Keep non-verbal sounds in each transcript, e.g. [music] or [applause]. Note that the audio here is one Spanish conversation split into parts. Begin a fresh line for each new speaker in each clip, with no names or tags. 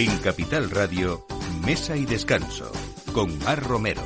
En Capital Radio, Mesa y Descanso, con Mar Romero.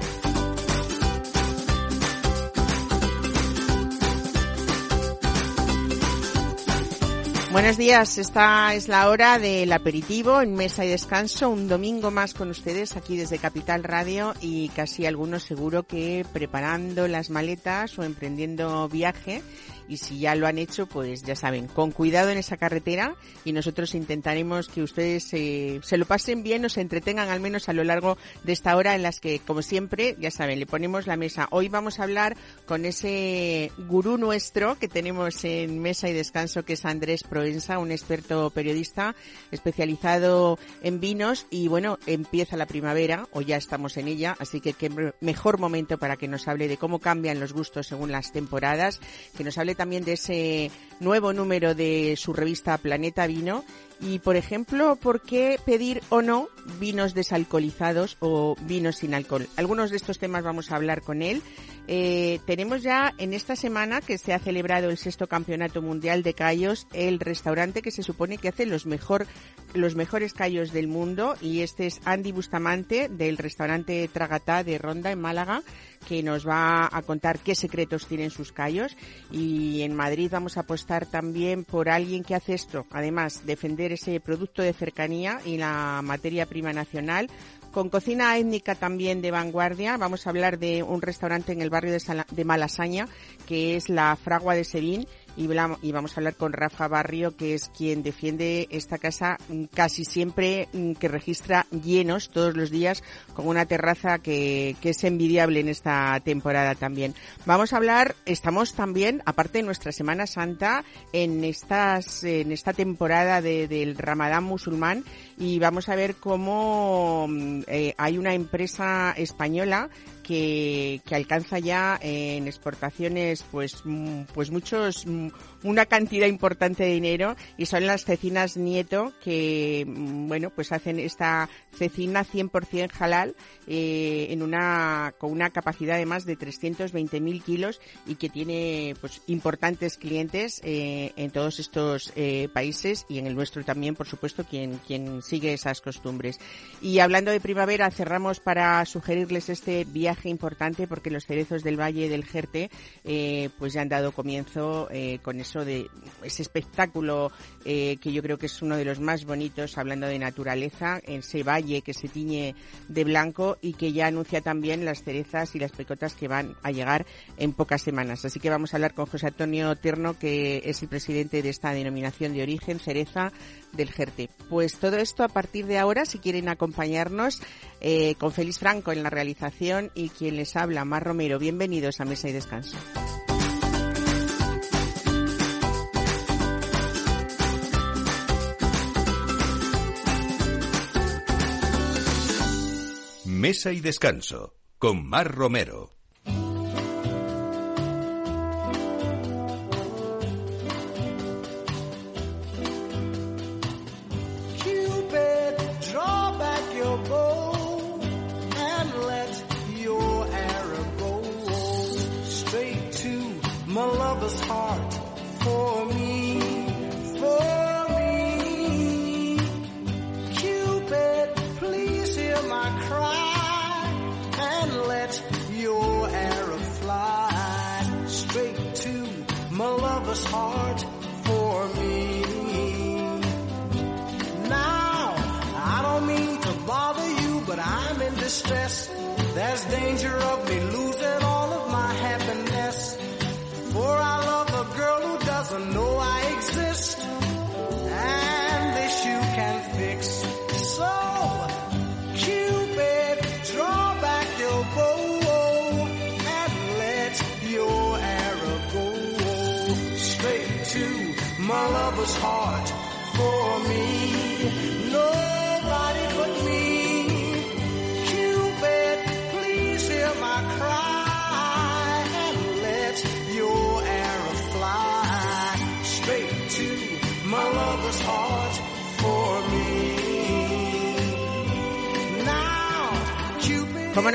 Buenos días, esta es la hora del aperitivo en mesa y descanso, un domingo más con ustedes aquí desde Capital Radio y casi algunos seguro que preparando las maletas o emprendiendo viaje y si ya lo han hecho, pues ya saben, con cuidado en esa carretera y nosotros intentaremos que ustedes eh, se lo pasen bien o se entretengan al menos a lo largo de esta hora en las que, como siempre, ya saben, le ponemos la mesa. Hoy vamos a hablar con ese gurú nuestro que tenemos en mesa y descanso, que es Andrés Proensa, un experto periodista especializado en vinos y bueno, empieza la primavera o ya estamos en ella, así que qué mejor momento para que nos hable de cómo cambian los gustos según las temporadas, que nos hable también de ese nuevo número de su revista Planeta Vino y, por ejemplo, por qué pedir o no vinos desalcoholizados o vinos sin alcohol. Algunos de estos temas vamos a hablar con él. Eh, tenemos ya en esta semana que se ha celebrado el sexto campeonato mundial de callos, el restaurante que se supone que hace los mejor los mejores callos del mundo y este es Andy Bustamante del restaurante Tragatá de Ronda en Málaga que nos va a contar qué secretos tienen sus callos y en Madrid vamos a apostar también por alguien que hace esto, además defender ese producto de cercanía y la materia prima nacional con cocina étnica también de vanguardia. Vamos a hablar de un restaurante en el barrio de, Malasaña, que es la Fragua de Serín, y, vamos a hablar con Rafa Barrio, que es quien defiende esta casa mm, casi siempre mm, que registra llenos todos los días con una terraza que, es envidiable en esta temporada también. Vamos a hablar, estamos también, aparte de nuestra Semana Santa, en estas, en esta temporada del Ramadán musulmán y vamos a ver cómo mm, eh, hay una empresa española que, que alcanza ya en exportaciones pues pues muchos una cantidad importante de dinero y son las cecinas Nieto que, mm, bueno, pues hacen esta cecina 100% halal eh, en una, con una capacidad de más de 320.000 kilos y que tiene pues importantes clientes eh, en todos estos eh, países y en el nuestro también, por supuesto, quien, quien sigue esas costumbres. Y hablando de primavera, cerramos para sugerirles este viaje importante porque los cerezos del Valle del Jerte eh, pues ya han dado comienzo eh, con eso de ese espectáculo eh, que yo creo que es uno de los más bonitos, hablando de naturaleza, en ese valle que se tiñe de blanco y que ya anuncia también las cerezas y las pecotas que van a llegar en pocas semanas. Así que vamos a hablar con José Antonio Tierno, que es el presidente de esta denominación de origen, cereza del Jerte. Pues todo esto a partir de ahora, si quieren acompañarnos, eh, con Félix Franco en la realización y quien les habla, Mar Romero. Bienvenidos a Mesa y Descanso.
Mesa y Descanso con Mar Romero.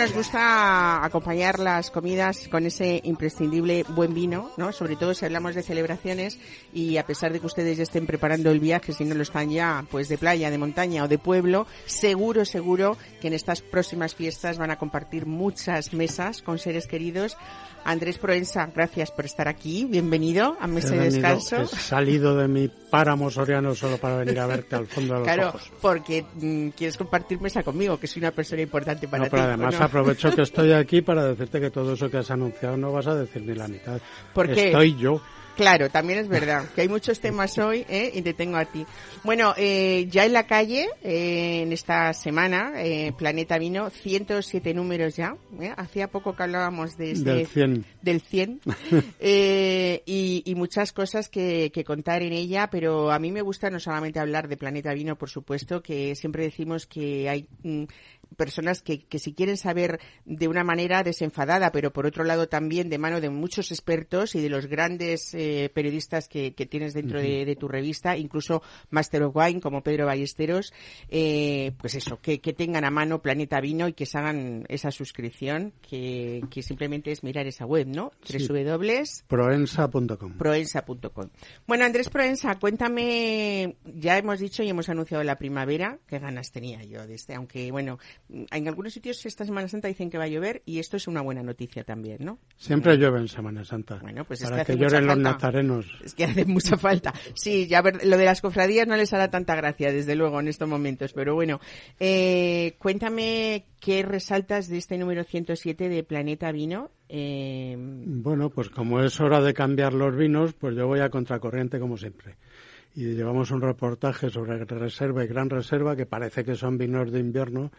Nos gusta acompañar las comidas con ese imprescindible buen vino, ¿no? Sobre todo si hablamos de celebraciones y a pesar de que ustedes ya estén preparando el viaje, si no lo están ya, pues de playa, de montaña o de pueblo, seguro, seguro que en estas próximas fiestas van a compartir muchas mesas con seres queridos Andrés Proensa, gracias por estar aquí. Bienvenido a Mesa de Descanso.
He salido de mi páramo soriano solo para venir a verte al fondo de los
claro, porque mm, quieres compartir mesa conmigo, que soy una persona importante para
no, Pero además aprovecho que estoy aquí para decirte que todo eso que has anunciado no vas a decir ni la mitad.
¿Por
qué? Estoy yo.
Claro, también es verdad que hay muchos temas hoy ¿eh? y te tengo a ti. Bueno, eh, ya en la calle, eh, en esta semana, eh, Planeta Vino, 107 números ya. ¿eh? Hacía poco que hablábamos de este,
del 100.
Del 100 [laughs] eh, y, y, muchas cosas que, que, contar en ella, pero a mí me gusta no solamente hablar de Planeta Vino, por supuesto, que siempre decimos que hay mm, personas que, que si quieren saber de una manera desenfadada, pero por otro lado también de mano de muchos expertos y de los grandes eh, periodistas que, que, tienes dentro de, de, tu revista, incluso Master of Wine como Pedro Ballesteros, eh, pues eso, que, que, tengan a mano Planeta Vino y que se hagan esa suscripción, que, que simplemente es mirar esa web, ¿no?
Sí. Proensa.com.
Proensa.com. Bueno, Andrés Proensa, cuéntame, ya hemos dicho y hemos anunciado la primavera, qué ganas tenía yo de este, aunque bueno, en algunos sitios esta Semana Santa dicen que va a llover y esto es una buena noticia también, ¿no?
Siempre llueve en Semana Santa. Bueno, pues para es que, que lloren los nazarenos.
Es que hace mucha falta. Sí, ya ver, lo de las cofradías no les hará tanta gracia, desde luego, en estos momentos. Pero bueno, eh, cuéntame qué resaltas de este número 107 de Planeta Vino. Eh...
Bueno, pues como es hora de cambiar los vinos, pues yo voy a contracorriente como siempre y llevamos un reportaje sobre reserva y gran reserva que parece que son vinos de invierno,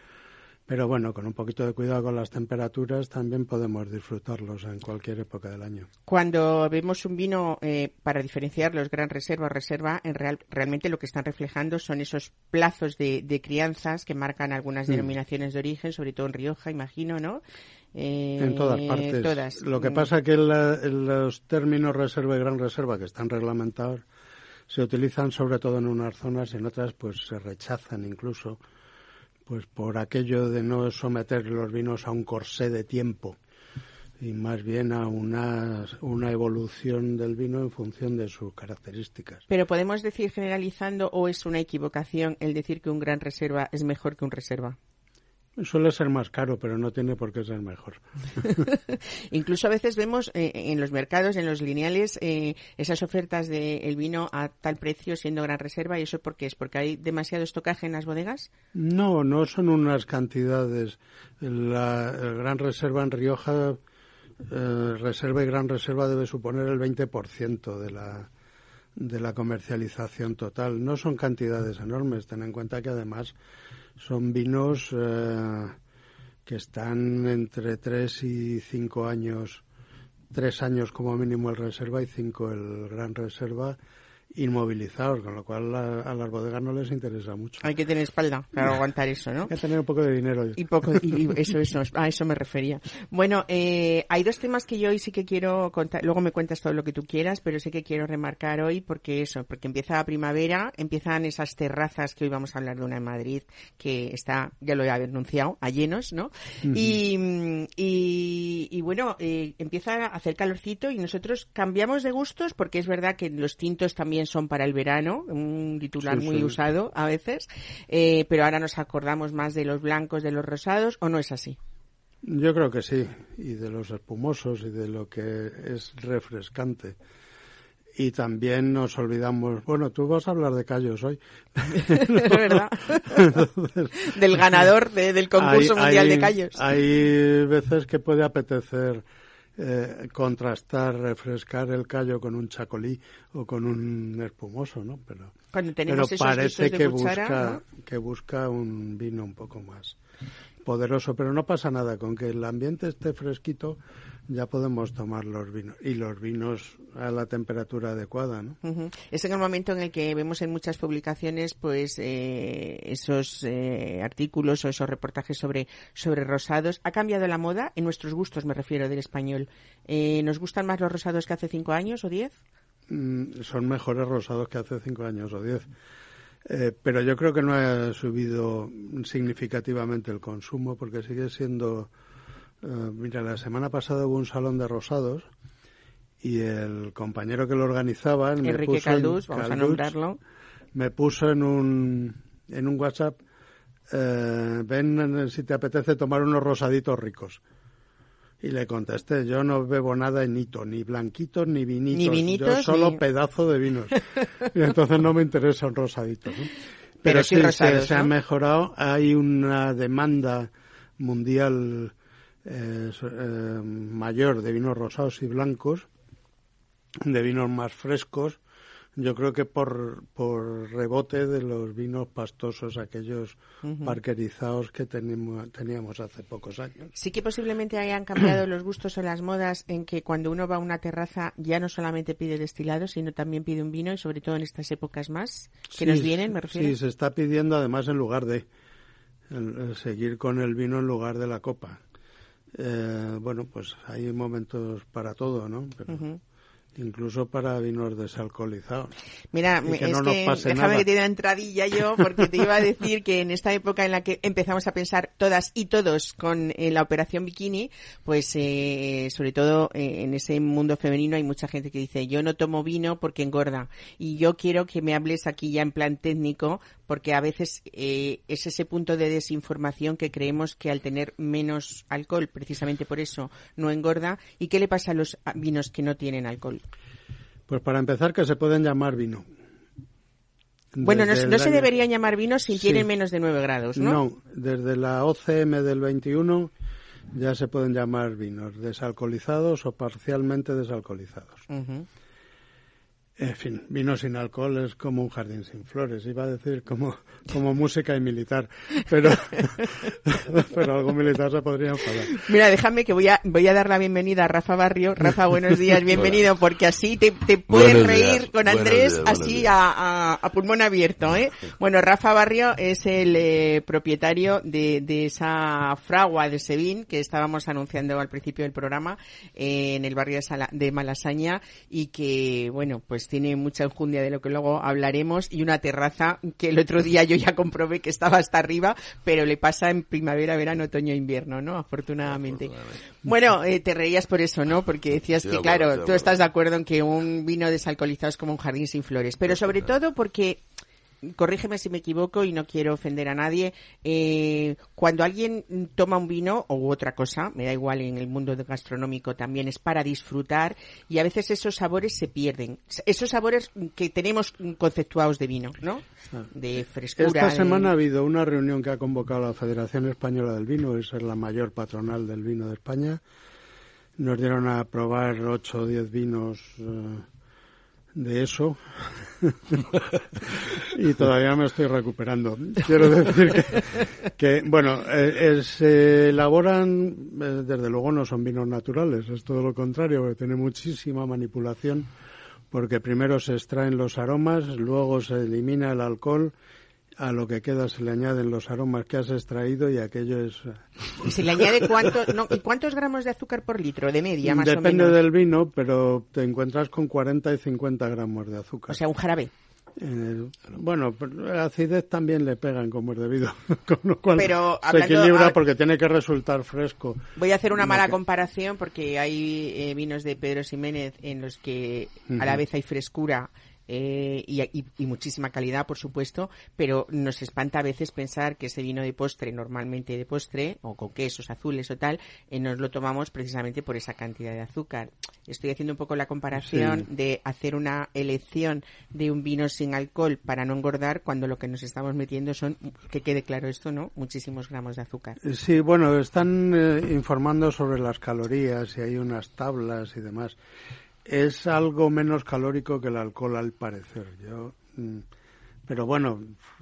pero bueno, con un poquito de cuidado con las temperaturas también podemos disfrutarlos en cualquier época del año.
Cuando vemos un vino, eh, para diferenciar los gran reserva o reserva, en real, realmente lo que están reflejando son esos plazos de, de crianzas que marcan algunas mm. denominaciones de origen, sobre todo en Rioja, imagino, ¿no?
Eh, en todas partes. Todas. Lo que pasa es que la, los términos reserva y gran reserva que están reglamentados se utilizan sobre todo en unas zonas y en otras pues se rechazan incluso pues por aquello de no someter los vinos a un corsé de tiempo y más bien a una, evolución del vino en función de sus características.
Pero podemos decir generalizando o es una equivocación el decir que un gran reserva es mejor que un reserva.
Suele ser más caro, pero no tiene por qué ser mejor. [laughs] [laughs]
Incluso a veces vemos eh, en los mercados, en los lineales, eh, esas ofertas del de vino a tal precio siendo gran reserva. ¿Y eso por qué es? ¿Porque hay demasiado estocaje en las bodegas?
No, no son unas cantidades. La, gran reserva en Rioja, eh, reserva y gran reserva debe suponer el 20% de la, de la comercialización total. No son cantidades enormes. Ten en cuenta que además son vinos eh, que están entre 3 y 5 años, 3 años como mínimo el reserva y 5 el gran reserva inmovilizados, con lo cual a, a, las bodegas no les interesa mucho.
Hay que tener espalda para aguantar eso, ¿no?
Hay que tener un poco de dinero.
Y, poco, y, eso, eso, a eso me refería. Bueno, eh, hay dos temas que yo hoy sí que quiero contar, luego me cuentas todo lo que tú quieras, pero sí que quiero remarcar hoy porque eso, porque empieza la primavera, empiezan esas terrazas que hoy vamos a hablar de una en Madrid, que está, ya lo he anunciado, a llenos, ¿no? Uh -huh. y, y, y, bueno, eh, empieza a hacer calorcito y nosotros cambiamos de gustos porque es verdad que los tintos también son para el verano, un titular sí, muy sí. usado a veces, eh, pero ahora nos acordamos más de los blancos, de los rosados, ¿o no es así?
Yo creo que sí, y de los espumosos y de lo que es refrescante. Y también nos olvidamos, bueno, tú vas a hablar de callos hoy. [laughs]
¿Verdad? del ganador de, del concurso
hay,
mundial
hay,
de callos.
Hay veces que puede apetecer eh, contrastar, refrescar el callo con un chacolí o con un espumoso, ¿no? Pero,
pero
parece que
cuchara,
busca
¿no?
que busca un vino un poco más poderoso, pero no pasa nada con que el ambiente esté fresquito ya podemos tomar los vinos y los vinos a la temperatura adecuada, ¿no?
Uh -huh. Es en el momento en el que vemos en muchas publicaciones, pues eh, esos eh, artículos o esos reportajes sobre sobre rosados. Ha cambiado la moda en nuestros gustos, me refiero del español. Eh, ¿Nos gustan más los rosados que hace cinco años o diez?
Mm, son mejores rosados que hace cinco años o diez. Eh, pero yo creo que no ha subido significativamente el consumo porque sigue siendo. Eh, mira, la semana pasada hubo un salón de rosados y el compañero que lo organizaba.
Enrique me Caldús, vamos a nombrarlo.
Me puso en un, en un WhatsApp. Eh, ven si te apetece tomar unos rosaditos ricos. Y le contesté, yo no bebo nada en hito, ni blanquitos ni vinitos.
Ni vinitos
yo solo pedazo de vinos. [laughs] y entonces no me interesa un rosadito. Pero, sí, se, ha mejorado. Hay una demanda mundial eh, eh, mayor de vinos rosados y blancos, de vinos más frescos yo creo que por, por rebote de los vinos pastosos, aquellos parquerizados que tenemos, teníamos hace pocos años.
Sí que posiblemente hayan cambiado los gustos o las modas en que cuando uno va a una terraza ya no solamente pide destilado, sino también pide un vino y sobre todo en estas épocas más que nos vienen, me refiero.
Sí, se está pidiendo además en lugar de seguir con el vino en lugar de la copa. Eh, bueno, pues hay momentos para todo, ¿no? Pero, Incluso para vinos desalcoholizados.
Mira, es que déjame que te dé una entradilla yo, porque te iba a decir que en esta época en la que empezamos a pensar todas y todos con eh, la operación bikini, pues eh, sobre todo eh, en ese mundo femenino hay mucha gente que dice yo no tomo vino porque engorda. Y yo quiero que me hables aquí ya en plan técnico, porque a veces es ese punto de desinformación que creemos que al tener menos alcohol, precisamente por eso, no engorda. ¿Y qué le pasa a los vinos que no tienen alcohol?
Pues para empezar, que se pueden llamar vino.
bueno, no, se deberían llamar vino si tienen menos de 9 grados, ¿no?
No, desde la OCM del 21 ya se pueden llamar vinos desalcoholizados o parcialmente desalcoholizados. En fin, vino sin alcohol es como un jardín sin flores, iba a decir como, como música y militar, pero, [laughs] pero algo militar se podría enfadar.
Mira, déjame que voy a, voy a dar la bienvenida a Rafa Barrio. Rafa, buenos días, bienvenido, porque así te, te puedes reír con Andrés así a, a, pulmón abierto. ¿eh? Bueno, Rafa Barrio es el eh, propietario de, de esa fragua de Sevín que estábamos anunciando al principio del programa eh, en el barrio de, de Malasaña y que, bueno, pues tiene mucha enjundia de lo que luego hablaremos y una terraza que el otro día yo ya comprobé que estaba hasta arriba, pero le pasa en primavera, verano, otoño, invierno, ¿no? Afortunadamente. Bueno, eh, te reías por eso, ¿no? Porque decías que, claro, tú estás de acuerdo en que un vino desalcoholizado es como un jardín sin flores, pero sobre todo porque corrígeme si me equivoco y no quiero ofender a nadie, eh, cuando alguien toma un vino o otra cosa, me da igual en el mundo gastronómico también, es para disfrutar y a veces esos sabores se pierden. Esos sabores que tenemos conceptuados de vino, ¿no? Ah. De frescura.
Esta semana ha habido una reunión que ha convocado la Federación Española del Vino, esa es la mayor patronal del vino de España. Nos dieron a probar ocho o diez vinos. Eh, de eso [laughs] y todavía me estoy recuperando. Quiero decir que, bueno, eh, se elaboran, eh, desde luego no son vinos naturales, es todo lo contrario, porque tiene muchísima manipulación, porque primero se extraen los aromas, luego se elimina el alcohol a lo que queda se le añaden los aromas que has extraído y aquello es...
¿Y se le añade cuánto, no, ¿y cuántos gramos de azúcar por litro, de media más
Depende
o menos?
del vino, pero te encuentras con 40 y 50 gramos de azúcar.
O sea, un jarabe.
Eh, bueno, la acidez también le pegan como es debido, [laughs] con lo cual
Pero,
se equilibra porque tiene que resultar fresco.
Voy a hacer una mala comparación porque hay eh, vinos de Pedro Ximénez en los que a la vez hay frescura eh, y, muchísima calidad, por supuesto, pero nos espanta a veces pensar que ese vino de postre, normalmente de postre, o con quesos azules o tal, eh, nos lo tomamos precisamente por esa cantidad de azúcar. Estoy haciendo un poco la comparación de hacer una elección de un vino sin alcohol para no engordar cuando lo que nos estamos metiendo son, que quede claro esto, ¿no? Muchísimos gramos de azúcar.
Sí, bueno, están eh, informando sobre las calorías y hay unas tablas y demás es algo menos calórico que el alcohol al parecer. Yo, mm, pero bueno,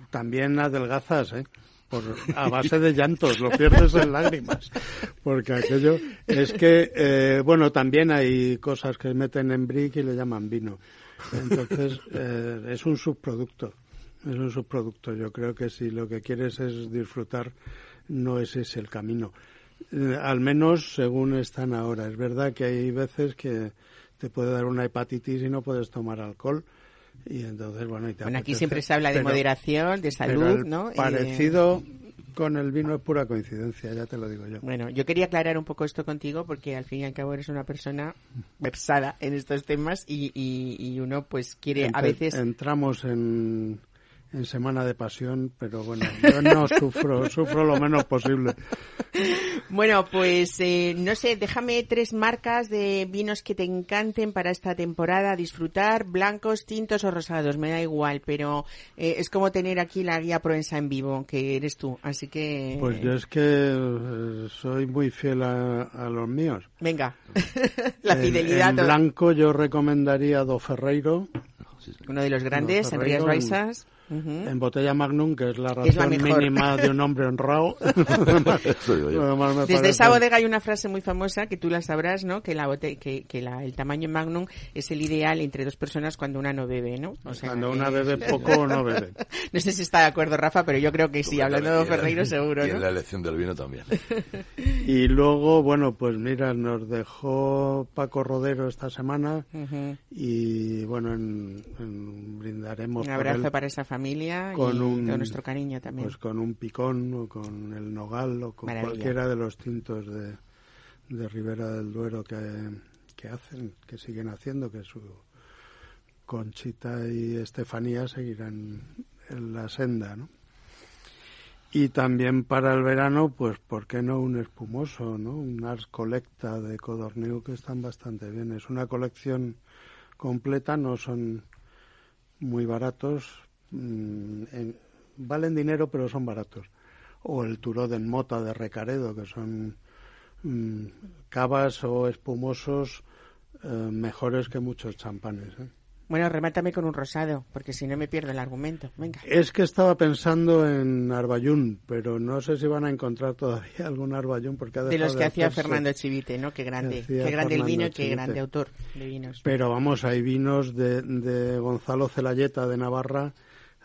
también adelgazas, ¿eh? Por, a base de llantos, lo pierdes en lágrimas. Porque aquello es que, eh, bueno, también hay cosas que meten en brick y le llaman vino. Entonces, eh, es un subproducto. Es un subproducto. Yo creo que si lo que quieres es disfrutar, no ese es el camino. Eh, al menos según están ahora. Es verdad que hay veces que te puede dar una hepatitis y no puedes tomar alcohol, Y entonces, bueno, y
bueno aquí siempre se habla de moderación, de salud, ¿no?
Parecido con el vino es pura coincidencia, ya te lo digo yo.
Bueno, yo quería aclarar un poco esto contigo porque al fin y al cabo eres una persona versada en estos temas y, y, uno pues quiere a veces...
Entramos en en Semana de Pasión, pero bueno, yo no sufro, [laughs] sufro lo menos posible.
Bueno, pues eh, no sé, déjame tres marcas de vinos que te encanten para esta temporada, disfrutar, blancos, tintos o rosados, me da igual, pero eh, es como tener aquí la guía Provenza en vivo, que eres tú, así que...
Pues yo es que eh, soy muy fiel a, los míos.
Venga, [laughs] la fidelidad.
En, blanco yo recomendaría Do Ferreiro.
Uno de los grandes, en Rías Baixas
en botella Magnum, que es la ración mínima de un hombre honrado. [laughs]
Desde esa bodega hay una frase muy famosa que tú la sabrás, ¿no? Que la que, que la, el tamaño Magnum es el ideal entre dos personas cuando una no bebe, ¿no?
O sea, cuando una bebe [laughs] poco o no bebe. [laughs]
no sé si está de acuerdo Rafa, pero yo creo que sí, hablando de Ferreiro seguro,
Y en la elección del vino también.
y luego, bueno, pues mira, nos dejó Paco Rodero esta semana y bueno, en, brindaremos
un abrazo para esa familia familia con y un, nuestro cariño también.
Pues con un picón o con el nogal o con cualquiera de los tintos de, de Ribera del Duero que, que hacen, que siguen haciendo, que su Conchita y Estefanía seguirán en la senda, ¿no? Y también para el verano, pues, ¿por qué no un espumoso, ¿no? Un Ars Colecta de Codorneo que están bastante bien. Es una colección completa, no son muy baratos, Mm, valen dinero pero son baratos. O el Turó de Mota de Recaredo, que son mm, cavas o espumosos eh, mejores que muchos champanes. ¿eh?
Bueno, remátame con un rosado, porque si no me pierdo el argumento. Venga.
Es que estaba pensando en Arbayún, pero no sé si van a encontrar todavía [laughs] algún Arbayún porque
de los que hacía Fernando Chivite, ¿no? Qué grande, qué grande el vino y qué grande autor de vinos.
Pero vamos, hay vinos de, de Gonzalo Celayeta de Navarra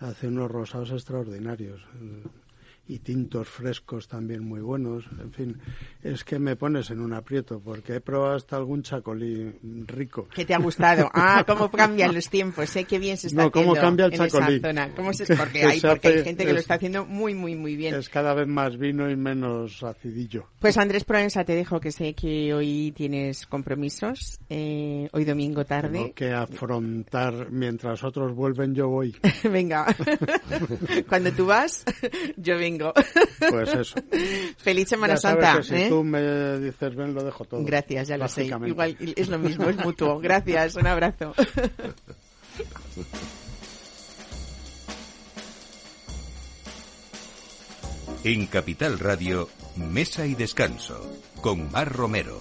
hace unos rosados extraordinarios y tintos frescos también muy buenos. En fin, es que me pones en un aprieto porque he probado hasta algún chacolí rico.
¿Qué te ha gustado? [laughs] Ah, cómo cambian los tiempos, sé ¿eh? qué bien se está
no,
cómo
cambia el chacolí.
¿Cómo se, [laughs] porque, hay, porque hay gente que lo está haciendo muy, muy, muy bien.
Es cada vez más vino y menos acidillo.
Pues Andrés Provenza, te dejo que sé que hoy tienes compromisos, eh, hoy domingo tarde.
Tengo que afrontar, mientras otros vuelven yo voy. [laughs]
Venga, cuando tú vas, yo vengo
pues eso. [laughs]
Feliz Semana Santa.
si ¿eh? tú me dices ven, lo dejo todo.
Gracias, ya lo sé. Igual es lo mismo, es mutuo. Gracias, un abrazo.
En Capital Radio, Mesa y Descanso, con Mar Romero.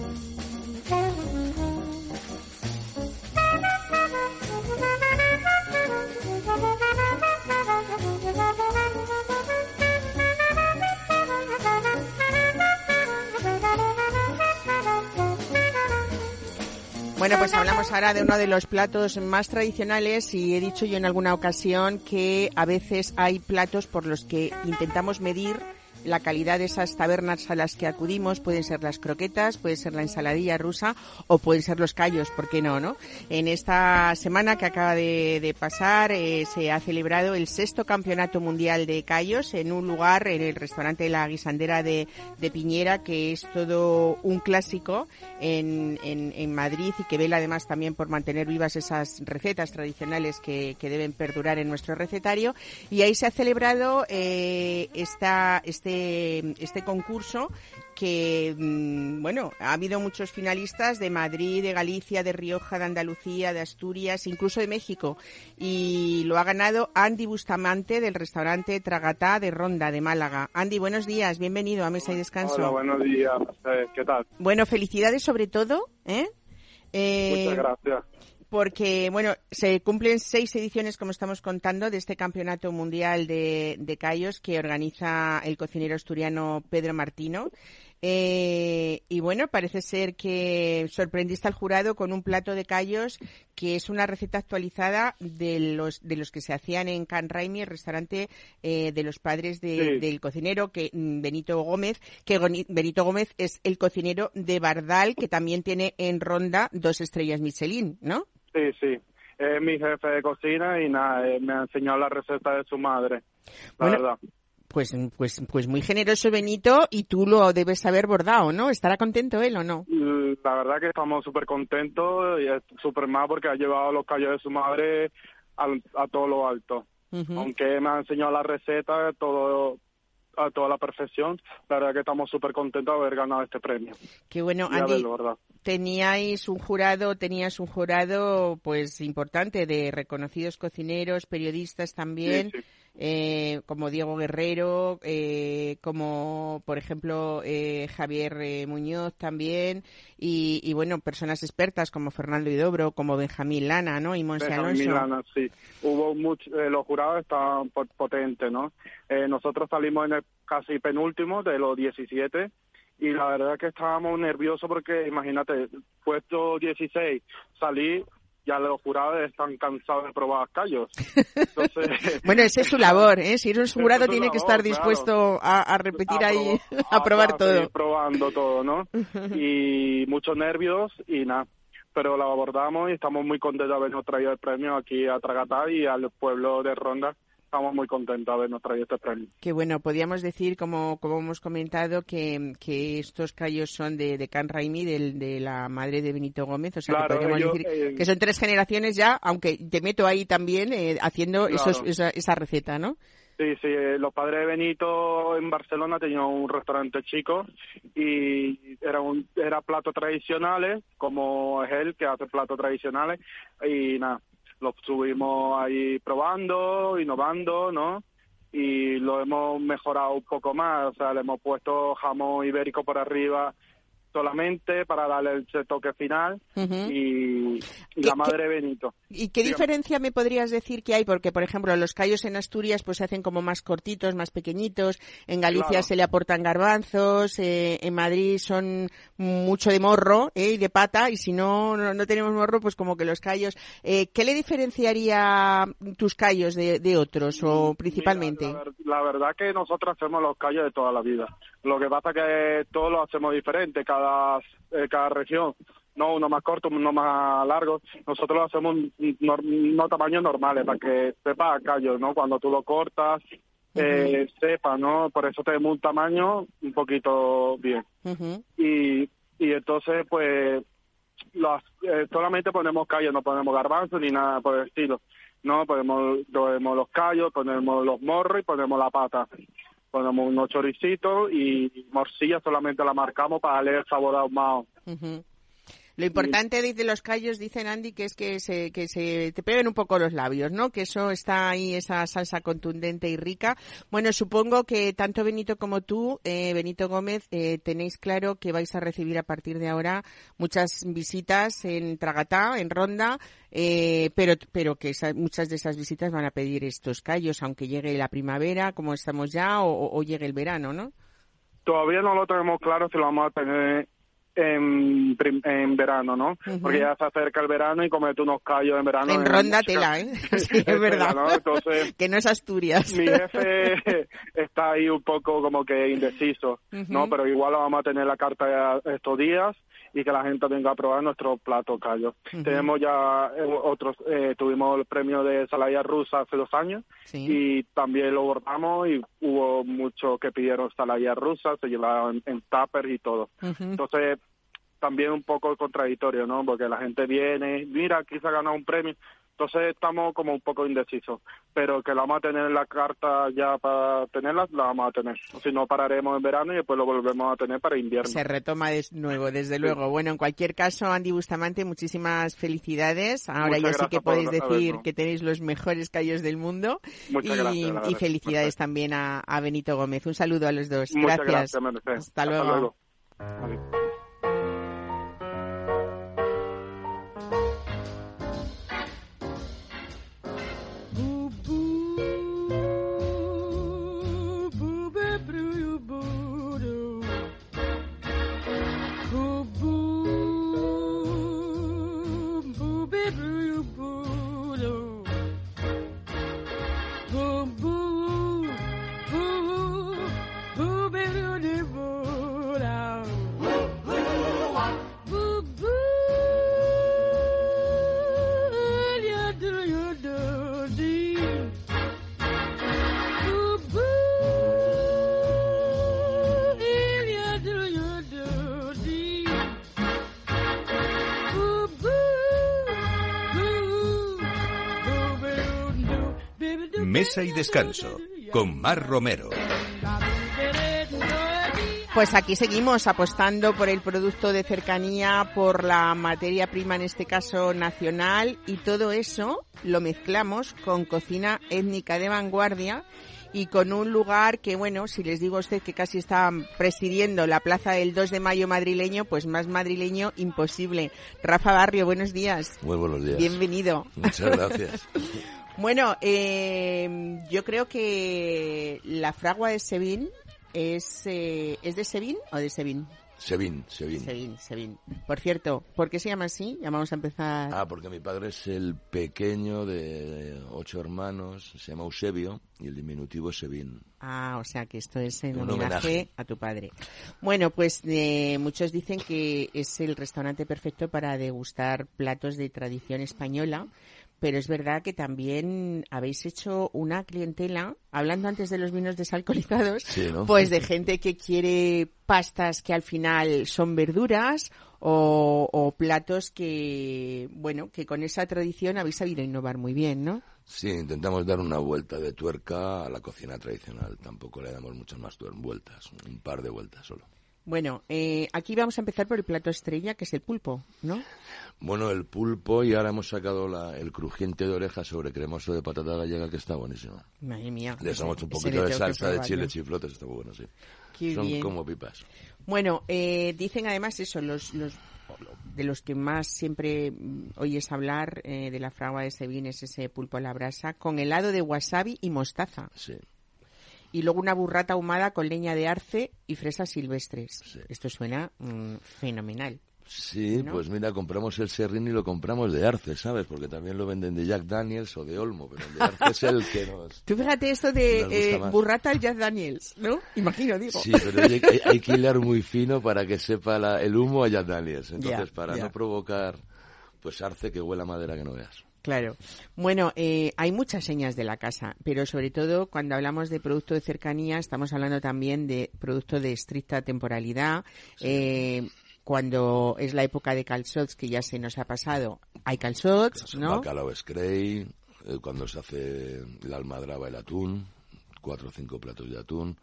Bueno, pues hablamos ahora de uno de los platos más tradicionales y he dicho yo en alguna ocasión que a veces hay platos por los que intentamos medir la calidad de esas tabernas a las que acudimos pueden ser las croquetas, puede ser la ensaladilla rusa o pueden ser los callos, ¿por qué no? no? En esta semana que acaba de, pasar eh, se ha celebrado el sexto campeonato mundial de callos en un lugar, en el restaurante La Guisandera de, Piñera, que es todo un clásico en, en, Madrid y que vela además también por mantener vivas esas recetas tradicionales que, deben perdurar en nuestro recetario. Y ahí se ha celebrado eh, esta, este este, este, concurso que, mm, bueno, ha habido muchos finalistas de Madrid, de Galicia, de Rioja, de Andalucía, de Asturias, incluso de México. Y lo ha ganado Andy Bustamante del restaurante Tragatá de Ronda, de Málaga. Andy, buenos días, bienvenido a Mesa y Descanso.
Hola, buenos días. Eh, ¿Qué tal?
Bueno, felicidades sobre todo. ¿eh?
Eh, Muchas gracias
porque, bueno, se cumplen seis ediciones, como estamos contando, de este Campeonato Mundial de, de Callos que organiza el cocinero asturiano Pedro Martino. Eh, y bueno, parece ser que sorprendiste al jurado con un plato de callos que es una receta actualizada de los de los que se hacían en Can Raimi, el restaurante eh, de los padres del cocinero que mm, Benito Gómez, que Benito Gómez es el cocinero de Bardal, que también tiene en Ronda dos estrellas Michelin, ¿no?
Sí, sí. Es mi jefe de cocina y nada, eh, me ha enseñado la receta de su madre, la verdad.
Pues, pues, pues muy generoso Benito y tú lo debes haber bordado, ¿no? ¿Estará contento él o no?
La verdad que estamos súper contentos y es súper más porque ha llevado los callos de su madre a, todo lo alto. Aunque me ha enseñado la receta, todo a toda la perfección. La verdad que estamos súper contentos de haber ganado este premio.
Qué bueno, Andy. Teníais un jurado, tenías un jurado pues importante de reconocidos cocineros, periodistas también eh, como Diego Guerrero, eh, como por ejemplo eh, Javier eh, Muñoz también, y, bueno, personas expertas como Fernando Idobro, como Benjamín Lana, ¿no? Y Monse Benjamín
Lana, sí. Hubo mucho, los jurados estaban potentes, ¿no? nosotros salimos en el casi penúltimo de los 17 y la verdad que estábamos nerviosos porque imagínate, puesto 16, salí ya los jurados están cansados de probar callos. [laughs]
bueno, esa es su labor, ¿eh? Si eres jurado tiene que estar dispuesto a, repetir ahí, [laughs] a, probar todo.
probando todo, ¿no? [laughs] y muchos nervios y nada. Pero lo abordamos y estamos muy contentos de habernos traído el premio aquí a Tragatá y al pueblo de Ronda estamos muy contentos de habernos traído este premio.
Qué bueno, podríamos decir, como, como hemos comentado, que, que estos callos son de, de Can Raimi, de, de la madre de Benito Gómez, o sea, que podríamos decir eh, que son tres generaciones ya, aunque te meto ahí también eh, haciendo esos, esa, esa receta, ¿no?
Sí, sí, eh, los padres de Benito en Barcelona tenían un restaurante chico y era un era platos tradicionales, como es él que hace platos tradicionales y nada, lo subimos ahí probando, innovando, ¿no? Y lo hemos mejorado un poco más, o sea, le hemos puesto jamón ibérico por arriba solamente para darle el toque final y, la madre Benito.
¿Y qué diferencia me podrías decir que hay? Porque, por ejemplo, los callos en Asturias pues se hacen como más cortitos, más pequeñitos, en Galicia se le aportan garbanzos, eh, en Madrid son mucho de morro eh, y de pata, y si no, no, tenemos morro, pues como que los callos... Eh, ¿Qué le diferenciaría tus callos de, otros o principalmente?
la, verdad que nosotros hacemos los callos de toda la vida. Lo que pasa que todos lo hacemos diferente, cada eh, cada, región no uno más corto, uno más largo. Nosotros lo hacemos no, tamaños normales para que sepa callo, ¿no? Cuando tú lo cortas, eh, sepa, ¿no? Por eso tenemos un tamaño un poquito bien. y, y entonces, pues, los, eh, solamente ponemos callos, no ponemos garbanzos ni nada por el estilo. No, ponemos, ponemos los callos, ponemos los morros y ponemos la pata ponemos unos choricitos y morcilla solamente la marcamos para darle el sabor ahumado.
Lo importante de los callos, dicen Andy, que es que se, que se te peguen un poco los labios, ¿no? Que eso está ahí, esa salsa contundente y rica. Bueno, supongo que tanto Benito como tú, eh, Benito Gómez, eh, tenéis claro que vais a recibir a partir de ahora muchas visitas en Tragatá, en Ronda, eh, pero, pero que muchas de esas visitas van a pedir estos callos, aunque llegue la primavera, como estamos ya, o, llegue el verano, ¿no?
Todavía no lo tenemos claro si lo vamos a tener en, en verano, ¿no? Porque ya se acerca el verano y comete unos callos en verano.
En, ronda tela, ¿eh? [laughs] Sí, es verdad. [laughs] que no es Asturias.
Mi jefe [laughs] está ahí un poco como que indeciso, ¿no? Pero igual vamos a tener la carta estos días y que la gente venga a probar nuestro plato callo. Tenemos ya eh, otros, eh, tuvimos el premio de Salaya Rusa hace dos años y también lo bordamos y hubo muchos que pidieron Salaya Rusa, se llevaban en, en y todo. Entonces, también un poco contradictorio, ¿no? Porque la gente viene, mira, aquí se ha ganado un premio, entonces estamos como un poco indecisos, pero que la vamos a tener en la carta ya para tenerla, la vamos a tener. Si no, pararemos en verano y después lo volvemos a tener para invierno.
Se retoma de nuevo, desde luego. Bueno, en cualquier caso, Andy Bustamante, muchísimas felicidades. Ahora ya sí que podéis decir que tenéis los mejores callos del mundo. y, felicidades también a, Benito Gómez. Un saludo a los dos. gracias. Hasta, luego.
Mesa y Descanso con Mar Romero.
Pues aquí seguimos apostando por el producto de cercanía, por la materia prima, en este caso nacional, y todo eso lo mezclamos con cocina étnica de vanguardia y con un lugar que, bueno, si les digo a usted que casi está presidiendo la plaza del 2 de mayo madrileño, pues más madrileño imposible. Rafa Barrio, buenos días.
Muy buenos días.
Bienvenido.
Muchas gracias. [laughs]
bueno, eh, yo creo que la fragua de Sevin es, eh, ¿es de Sevin o de Sevin?
Sevin, Sevin.
Sevin, Sevin. Por cierto, ¿por qué se llama así? Ya vamos a empezar.
Ah, porque mi padre es el pequeño de ocho hermanos, se llama Eusebio y el diminutivo es Sevin.
Ah, o sea que esto es en homenaje, a tu padre. Bueno, pues eh, muchos dicen que es el restaurante perfecto para degustar platos de tradición española pero es verdad que también habéis hecho una clientela, hablando antes de los vinos desalcoholizados, pues de gente que quiere pastas que al final son verduras o, platos que, bueno, que con esa tradición habéis sabido innovar muy bien, ¿no?
Sí, intentamos dar una vuelta de tuerca a la cocina tradicional. Tampoco le damos muchas más vueltas, un par de vueltas solo.
Bueno, eh, aquí vamos a empezar por el plato estrella, que es el pulpo, ¿no?
Bueno, el pulpo y ahora hemos sacado la, el crujiente de oreja sobre cremoso de patata gallega, que está buenísimo.
Madre mía.
Le damos un poquito de salsa de chile chiflotes, está muy bueno, sí. Son como pipas.
Bueno, eh, dicen además eso, los, los de los que más siempre oyes hablar eh, de la fragua de Sevin es ese pulpo a la brasa, con helado de wasabi y mostaza.
Sí
y luego una burrata ahumada con leña de arce y fresas silvestres. Esto suena mm, fenomenal.
Sí, pues mira, compramos el serrín y lo compramos de arce, ¿sabes? Porque también lo venden de Jack Daniels o de Olmo, pero el de arce es el que nos...
Tú fíjate esto de eh, burrata al Jack Daniels, ¿no? Imagino, digo.
Sí, pero hay, que hilar muy fino para que sepa el humo a Jack Daniels. Entonces, para no provocar, pues arce que huela madera que no veas.
Claro. Bueno, eh, hay muchas señas de la casa, pero sobre todo cuando hablamos de producto de cercanía, estamos hablando también de producto de estricta temporalidad. Eh, cuando es la época de calzots, que ya se nos ha pasado, hay calzots, ¿no?
Bacalao scray, eh, cuando se hace la almadraba, el atún, cuatro o cinco platos de atún.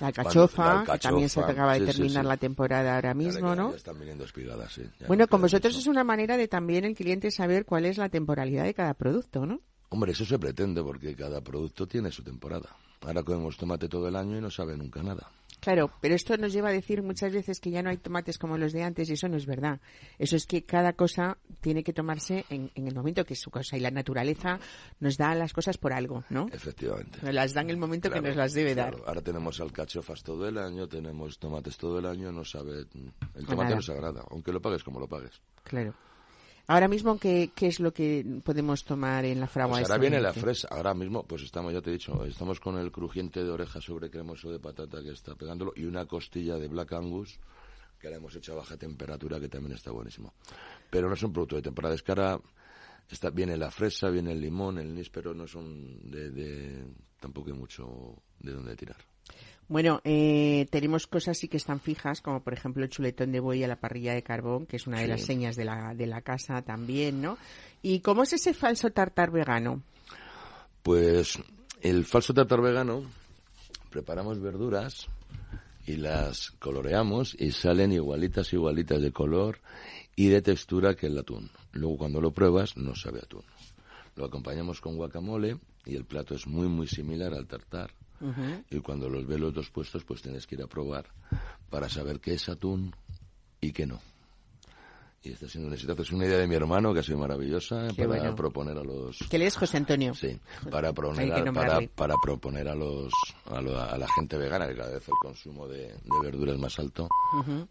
La alcachofa, que también se acaba de terminar la temporada ahora mismo, ¿no?
están viniendo espigadas,
bueno, con vosotros es una manera de también el cliente saber cuál es la temporalidad de cada producto, ¿no?
Hombre, eso se pretende porque cada producto tiene su temporada. Ahora comemos tomate todo el año y no sabe nunca nada.
Claro, pero esto nos lleva a decir muchas veces que ya no hay tomates como los de antes y eso no es verdad. Eso es que cada cosa tiene que tomarse en, el momento que es su cosa y la naturaleza nos da las cosas por algo, ¿no?
Efectivamente.
Nos las dan en el momento que nos las debe dar.
Ahora tenemos alcachofas todo el año, tenemos tomates todo el año, no sabe, el tomate no se agrada, aunque lo pagues como lo pagues.
Claro. Ahora mismo, ¿qué, ¿qué, es lo que podemos tomar en la fragua?
Pues ahora viene la fresa. Ahora mismo, pues estamos, ya te he dicho, estamos con el crujiente de oreja sobre cremoso de patata que está pegándolo y una costilla de Black Angus que la hemos hecho a baja temperatura que también está buenísimo. Pero no es un producto de temporada, es que ahora está, viene la fresa, viene el limón, el níspero, no son de, de tampoco hay mucho de dónde tirar.
Bueno, eh, tenemos cosas sí que están fijas, como por ejemplo el chuletón de buey a la parrilla de carbón, que es una de las señas de la, de la casa también, ¿no? ¿Y cómo es ese falso tartar vegano?
Pues el falso tartar vegano, preparamos verduras y las coloreamos y salen igualitas, igualitas de color y de textura que el atún. Luego cuando lo pruebas no sabe atún. Lo acompañamos con guacamole y el plato es muy, muy similar al tartar y cuando los ves los dos puestos, pues tienes que ir a probar para saber qué es atún y qué no. Y está siendo un éxito. Es una idea de mi hermano que ha sido maravillosa para proponer a los...
¿Qué lees, José Antonio?
Sí, para, proponer a, para, para, proponer a, los, a, la gente vegana, que cada vez el consumo de, verduras es más alto,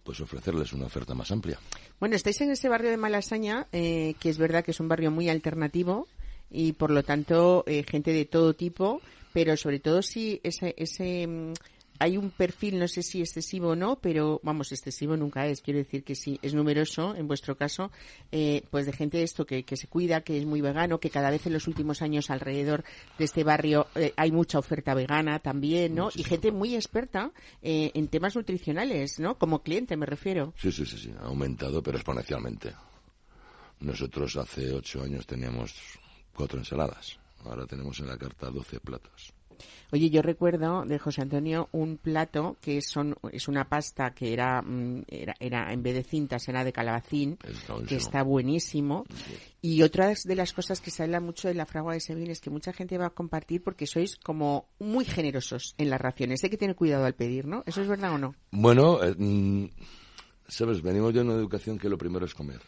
pues ofrecerles una oferta más amplia.
Bueno, estáis en ese barrio de Malasaña, eh, que es verdad que es un barrio muy alternativo y por lo tanto eh, gente de todo tipo pero sobre todo si ese, ese mm, hay un perfil, no sé si excesivo o no, pero vamos, excesivo nunca es. Quiero decir que sí, es numeroso, en vuestro caso, eh, pues de gente esto que, que, se cuida, que es muy vegano, que cada vez en los últimos años alrededor de este barrio eh, hay mucha oferta vegana también, ¿no? Y gente muy experta eh, en temas nutricionales, ¿no? Como cliente, me refiero.
Sí, sí, sí, sí, ha aumentado, pero exponencialmente. Nosotros hace ocho años teníamos cuatro ensaladas Ahora tenemos en la carta 12 platos.
Oye, yo recuerdo de José Antonio un plato que son, es una pasta que era, mm, era, era en vez de cintas era de calabacín,
Está
que está buenísimo. Y otras de las cosas que se habla mucho de la fragua de Sevilla es que mucha gente va a compartir porque sois como muy generosos en las raciones. Hay que tener cuidado al pedir, ¿no? ¿Eso es verdad o no?
Bueno, eh, mm, sabes, venimos de una educación que lo primero es comer.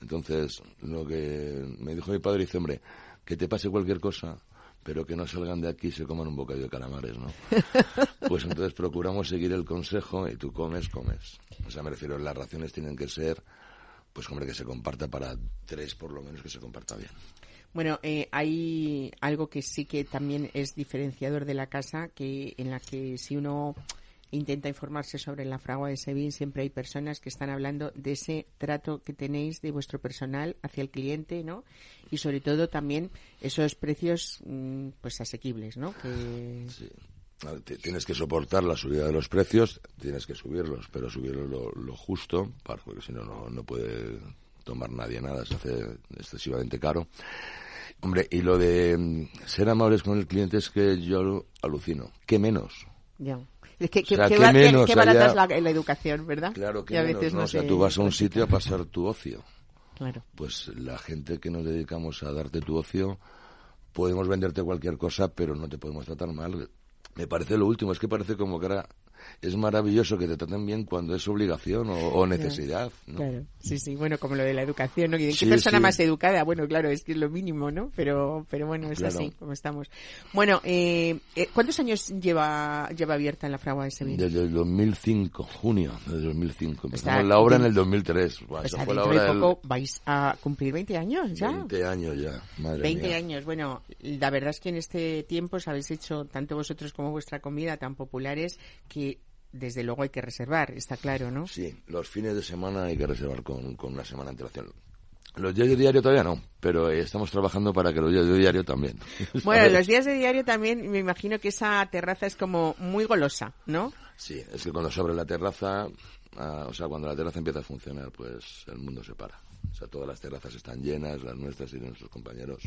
Entonces, lo que me dijo mi padre, dice, hombre, que te pase cualquier cosa, pero que no salgan de aquí y se coman un bocadillo de calamares, ¿no? [laughs] Pues entonces procuramos seguir el consejo y tú comes, comes. O sea, me refiero, las raciones tienen que ser, pues hombre, que se comparta para tres por lo menos, que se comparta bien.
Bueno, eh, hay algo que sí que también es diferenciador de la casa, que en la que si uno intenta informarse sobre la fragua de Sevilla, siempre hay personas que están hablando de ese trato que tenéis de vuestro personal hacia el cliente, ¿no? Y sobre todo también esos precios, mm, pues asequibles, ¿no? Que...
Sí. Tienes que soportar la subida de los precios, tienes que subirlos, pero subirlos lo, lo justo, porque si no, no, no puede tomar nadie nada, se hace excesivamente caro. Hombre, y lo de mm, ser amables con el cliente es que yo alucino. ¿Qué menos?
Ya. Es que,
O sea,
que
que menos
que barata
allá-
es la, la educación, ¿verdad?
Claro que
a
menos,
veces
¿no?
no
O sea,
se-
tú vas a un sitio a pasar tu ocio.
Claro.
Pues la gente que nos dedicamos a darte tu ocio, podemos venderte cualquier cosa, pero no te podemos tratar mal. Me parece lo último, es que parece como que ahora es maravilloso que te traten bien cuando es obligación o, o necesidad. ¿no?
Claro, sí, sí, bueno, como lo de la educación, ¿no? ¿Y ¿Qué
Sí,
persona
sí.
más educada? Bueno, claro, es que es lo mínimo, ¿no? Pero, pero bueno, es
Claro.
así como estamos. Bueno, eh, eh, ¿cuántos años lleva, lleva abierta en la fragua de Sevilla?
Desde el 2005, junio de 2005. Empezamos
Está-
la obra en el 2003. Buah,
O sea,
fue la
dentro de
obra
poco vais a cumplir 20 años
del
ya.
20 años ya, madre
20
mía.
años. Bueno, la verdad es que en este tiempo os habéis hecho, tanto vosotros como vuestra comida, tan populares que desde luego hay que reservar, está claro, ¿no?
Sí, los fines de semana hay que reservar con, con una semana de antelación. Los días de diario todavía no, pero estamos trabajando para que los días de diario también. [laughs]
Bueno, [laughs] los días de diario también me imagino que esa terraza es como muy golosa, ¿no?
Sí, es que cuando se abre la terraza, ah, o sea, cuando la terraza empieza a funcionar, pues el mundo se para. O sea, todas las terrazas están llenas, las nuestras y de nuestros compañeros.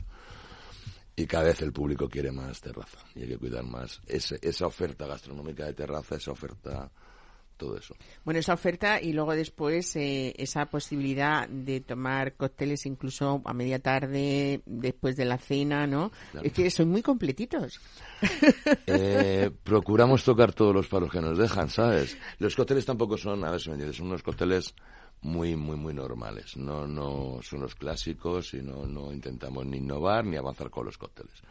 Y cada vez el público quiere más terraza y hay que cuidar más ese- esa oferta gastronómica de terraza, esa oferta, todo eso.
Bueno, esa oferta y luego después eh, esa posibilidad de tomar cócteles incluso a media tarde, después de la cena, ¿no?
Claro.
Es que son muy completitos. [laughs]
Eh, procuramos tocar todos los palos que nos dejan, ¿sabes? Los cócteles tampoco son, a ver si me entiendes, son unos cócteles muy, muy, muy normales. No, no son los clásicos y no, no intentamos ni innovar ni avanzar con los cócteles.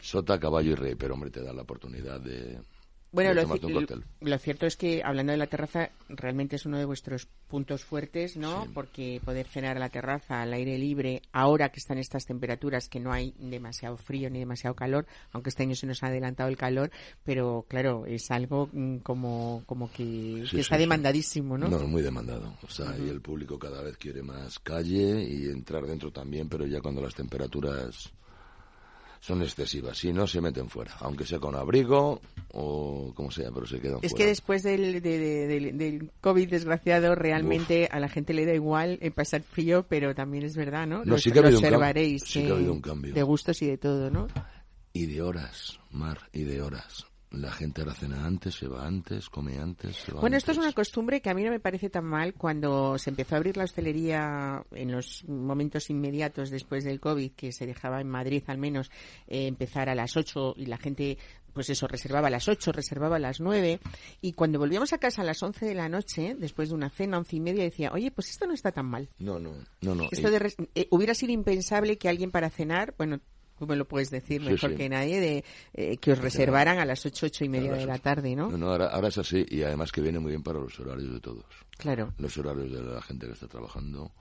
Sota, caballo y rey, pero hombre, te da la oportunidad de,
Bueno, lo, lo cierto es que hablando de la terraza, realmente es uno de vuestros puntos fuertes, ¿no?
Sí.
Porque poder cenar a la terraza, al aire libre, ahora que están estas temperaturas, que no hay demasiado frío ni demasiado calor, aunque este año se nos ha adelantado el calor, pero claro, es algo mm, como, como que,
Sí,
que está
sí,
demandadísimo, ¿no?
No, muy demandado. O sea, y el público cada vez quiere más calle y entrar dentro también, pero ya cuando las temperaturas son excesivas. Si no, se meten fuera. Aunque sea con abrigo o como sea, pero se quedan
Es que
fuera.
después del, de- de- del- del COVID desgraciado, realmente a la gente le da igual eh, pasar frío, pero también es verdad, ¿no?
No,
Lo-
sí que un
observaréis
sí que ha
eh,
habido un cambio.
de gustos y de todo, ¿no?
Y de horas, Mar, y de horas. La gente ahora cena antes, se va antes, come antes, se va
Bueno, esto es una
antes.
costumbre que a mí no me parece tan mal cuando se empezó a abrir la hostelería en los momentos inmediatos después del COVID, que se dejaba en Madrid al menos eh, empezar a las 8 y la gente, pues eso, reservaba a las 8, reservaba a las 9. Y cuando volvíamos a casa a las 11 de la noche, después de una cena, once y media, decía, oye, pues esto no está tan mal.
No, no, no, no.
Esto de res- eh, hubiera sido impensable que alguien para cenar, bueno, tú me lo puedes decir mejor
sí.
que nadie, de eh, que os reservaran a las ocho, ocho y media de la tarde, ¿no?
No, no, ahora, ahora es así y además que viene muy bien para los horarios de todos.
Claro.
Los horarios de la gente que está trabajando,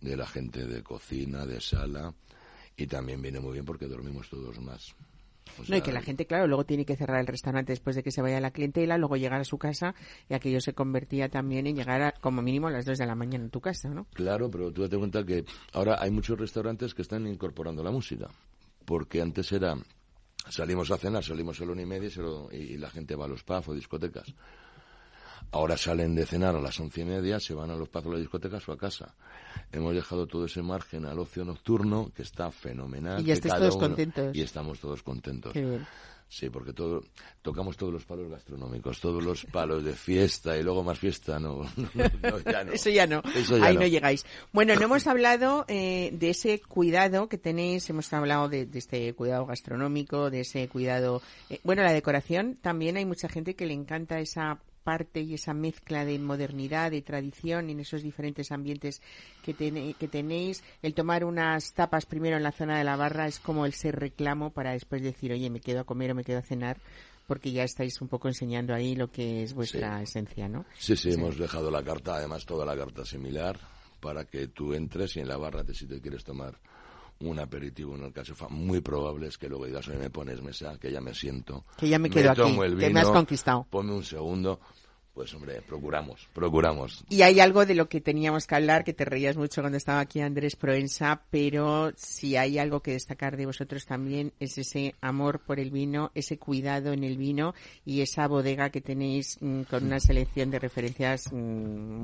de la gente de cocina, de sala y también viene muy bien porque dormimos todos más. O
No, y que la gente, claro, luego tiene que cerrar el restaurante después de que se vaya la clientela, luego llegar a su casa y aquello se convertía también en llegar a, como mínimo a las 2 de la mañana en tu casa, ¿no?
Claro, pero tú date cuenta que ahora hay muchos restaurantes que están incorporando la música. Porque antes era, salimos a cenar, salimos a la una y media y, se lo- y la gente va a los pubs o discotecas. Ahora salen de cenar a las once y media, se van a los pasos de la discoteca o a casa. Hemos dejado todo ese margen al ocio nocturno, que está fenomenal.
Y ya estáis todos
uno-
contentos.
Y estamos todos contentos.
Qué bien.
Sí, porque todo, tocamos todos los palos gastronómicos, todos los palos de fiesta y luego más fiesta, no, [laughs] no, no, ya no.
Eso ya no.
Eso ya
Ahí
no.
llegáis. Bueno, no hemos hablado eh, de ese cuidado que tenéis, hemos hablado de, de este cuidado gastronómico, de ese cuidado. eh, bueno, la decoración también hay mucha gente que le encanta esa parte y esa mezcla de modernidad, de tradición en esos diferentes ambientes que, que tenéis. El tomar unas tapas primero en la zona de la barra es como el ser reclamo para después decir, oye, me quedo a comer o me quedo a cenar, porque ya estáis un poco enseñando ahí lo que es vuestra esencia, ¿no?
Sí, sí, hemos dejado la carta, además toda la carta similar, para que tú entres y en la barra, te, si te quieres tomar un aperitivo en el caso fa- muy probable es que luego digas, oye, me pones mesa, que ya me siento.
Que ya me quedo aquí, que me has conquistado.
Ponme un segundo. Pues hombre, procuramos, procuramos.
Y hay algo de lo que teníamos que hablar, que te reías mucho cuando estaba aquí Andrés Proensa, pero si hay algo que destacar de vosotros también es ese amor por el vino, ese cuidado en el vino y esa bodega que tenéis mm, con una selección de referencias mm,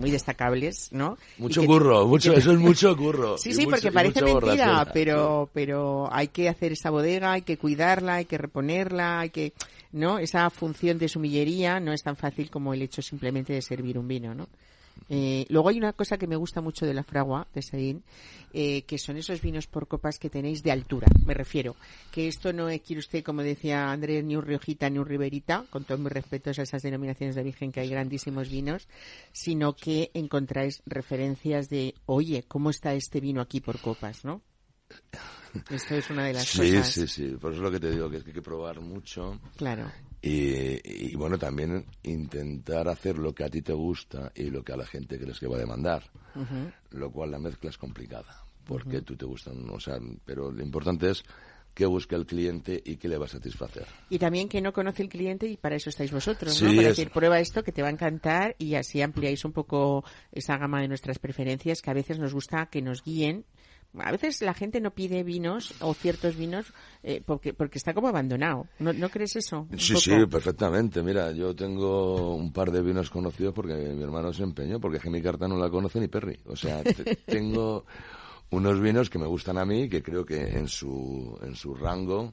muy destacables, ¿no?
Mucho
que-
curro, mucho,
que-
eso es mucho curro.
Sí, sí,
mucho-
porque parece mentira, pero, pero hay que hacer esa bodega, hay que cuidarla, hay que reponerla, hay que, ¿no? Esa función de sumillería no es tan fácil como el hecho simplemente de servir un vino, ¿no? Eh, luego hay una cosa que me gusta mucho de la fragua de Saín, eh, que son esos vinos por copas que tenéis de altura, me refiero. Que esto no es, quiere usted, como decía Andrés, ni un Riojita ni un Riverita, con todos mis respetos a esas denominaciones de origen, que hay grandísimos vinos, sino que encontráis referencias de, oye, ¿cómo está este vino aquí por copas, no? Esto es una de las
Sí,
cosas.
sí, sí. Por eso es lo que te digo, que es que hay que probar mucho.
Claro.
Y, y, bueno, también intentar hacer lo que a ti te gusta y lo que a la gente crees que va a demandar. Lo cual la mezcla es complicada. Porque tú te gustan, o sea, pero lo importante es qué busca el cliente y qué le va a satisfacer.
Y también que no conoce el cliente y para eso estáis vosotros,
Sí,
¿no? Para
es-
decir, prueba esto que te va a encantar y así ampliáis un poco esa gama de nuestras preferencias que a veces nos gusta que nos guíen. A veces la gente no pide vinos o ciertos vinos eh, porque porque está como abandonado. ¿No, ¿no crees eso?
Sí,
poco?
sí, perfectamente. Mira, yo tengo un par de vinos conocidos porque mi hermano se empeñó, porque mi carta no la conoce ni Perry. O sea, te- [laughs] tengo unos vinos que me gustan a mí, que creo que en su, en su rango,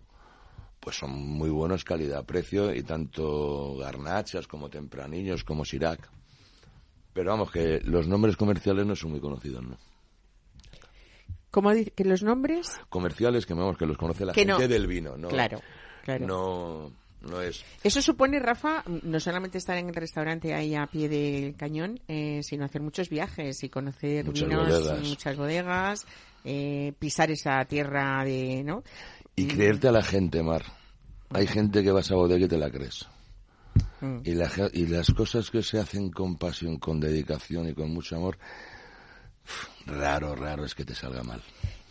pues son muy buenos calidad-precio, y tanto garnachas como tempranillos como Sirac. Pero vamos, que los nombres comerciales no son muy conocidos, ¿no?
¿Cómo que los nombres?
Comerciales que, vamos, que los conoce la
Que
gente
no.
del vino, ¿no?
Claro, claro.
No, no es...
Eso supone, Rafa, no solamente estar en el restaurante ahí a pie del cañón, eh, sino hacer muchos viajes y conocer
Muchas
vinos,
bodegas.
muchas bodegas, eh, pisar esa tierra de, ¿no?
Y creerte a la gente, Mar. Hay gente que vas a bodega y te la crees.
Mm.
Y, la y las cosas que se hacen con pasión, con dedicación y con mucho amor, raro, raro es que te salga mal.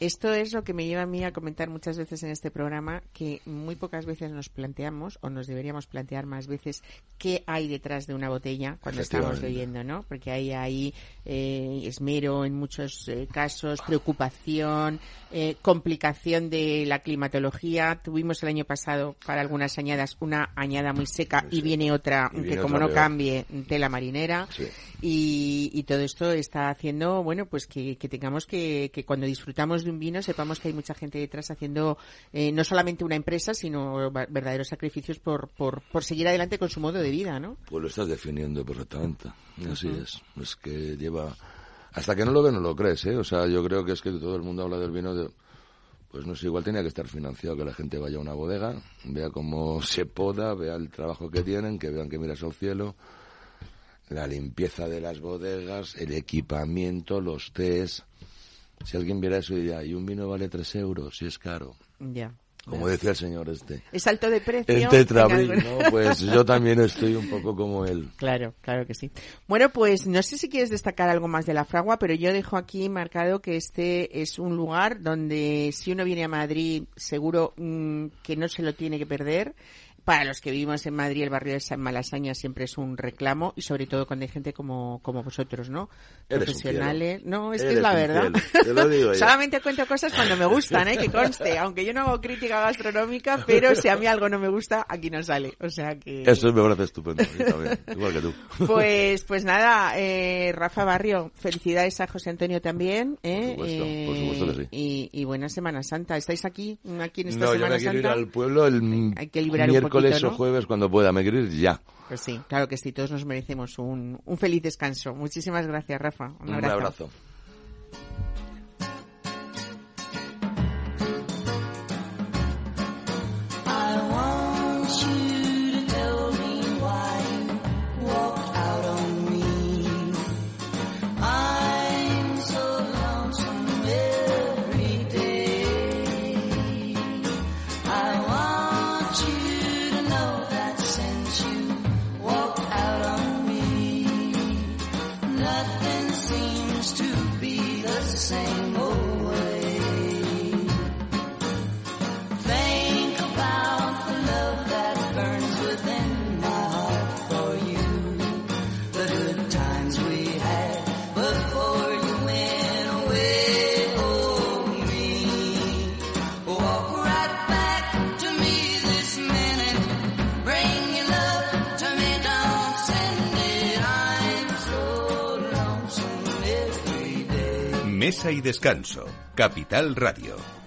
Esto es lo que me lleva a mí a comentar muchas veces en este programa que muy pocas veces nos planteamos o nos deberíamos plantear más veces qué hay detrás de una botella cuando estamos bebiendo, ¿no? Porque hay ahí eh, esmero en muchos eh, casos, preocupación, eh, complicación de la climatología. Tuvimos el año pasado para algunas añadas una añada muy seca y viene otra
Y
que como no
peor.
cambie tela marinera
Sí.
y, y todo esto está haciendo, bueno, pues que, que tengamos que, que cuando disfrutamos de un vino sepamos que hay mucha gente detrás haciendo eh, no solamente una empresa, sino verdaderos sacrificios por, por, por seguir adelante con su modo de vida, ¿no?
Pues lo estás definiendo perfectamente. Así es. Es que lleva... Hasta que no lo ves, no lo crees, ¿eh? O sea, yo creo que es que todo el mundo habla del vino de... Pues no sé, igual tenía que estar financiado, que la gente vaya a una bodega, vea cómo [laughs] se poda, vea el trabajo que tienen, que vean que miras al cielo, la limpieza de las bodegas, el equipamiento, los tés. Si alguien viera eso diría, y un vino vale tres euros, si es caro.
Ya.
Como decía el señor este.
Es alto de precio.
El tetrabril, ¿no? Pues yo también estoy un poco como él. [laughs]
Claro, claro que sí. Bueno, pues no sé si quieres destacar algo más de la fragua, pero yo dejo aquí marcado que este es un lugar donde si uno viene a Madrid seguro mm, que no se lo tiene que perder. Para los que vivimos en Madrid, el barrio de San Malasaña siempre es un reclamo y sobre todo cuando hay gente como, como vosotros, ¿no? Profesionales. No, es que es la verdad. [laughs] Solamente cuento cosas cuando me gustan, ¿eh? Que conste. Aunque yo no hago crítica gastronómica, pero si a mí algo no me gusta, aquí no sale. O sea que...
Eso me parece estupendo. Igual que tú.
Pues, pues nada, eh, Rafa Barrio, felicidades a José Antonio también, ¿eh?
Por supuesto, por supuesto que sí.
Y, y, buena Semana Santa. ¿Estáis aquí, aquí en esta
no,
Semana
yo me quiero
Santa?
ir al pueblo el
Hay que liberar un
miércoles
poquito,
o
¿no?
jueves cuando pueda. Me quiero ir ya.
Pues sí, claro que sí, todos nos merecemos un, un feliz descanso. Muchísimas gracias, Rafa. Un
Un
abrazo.
Y descanso. Capital Radio.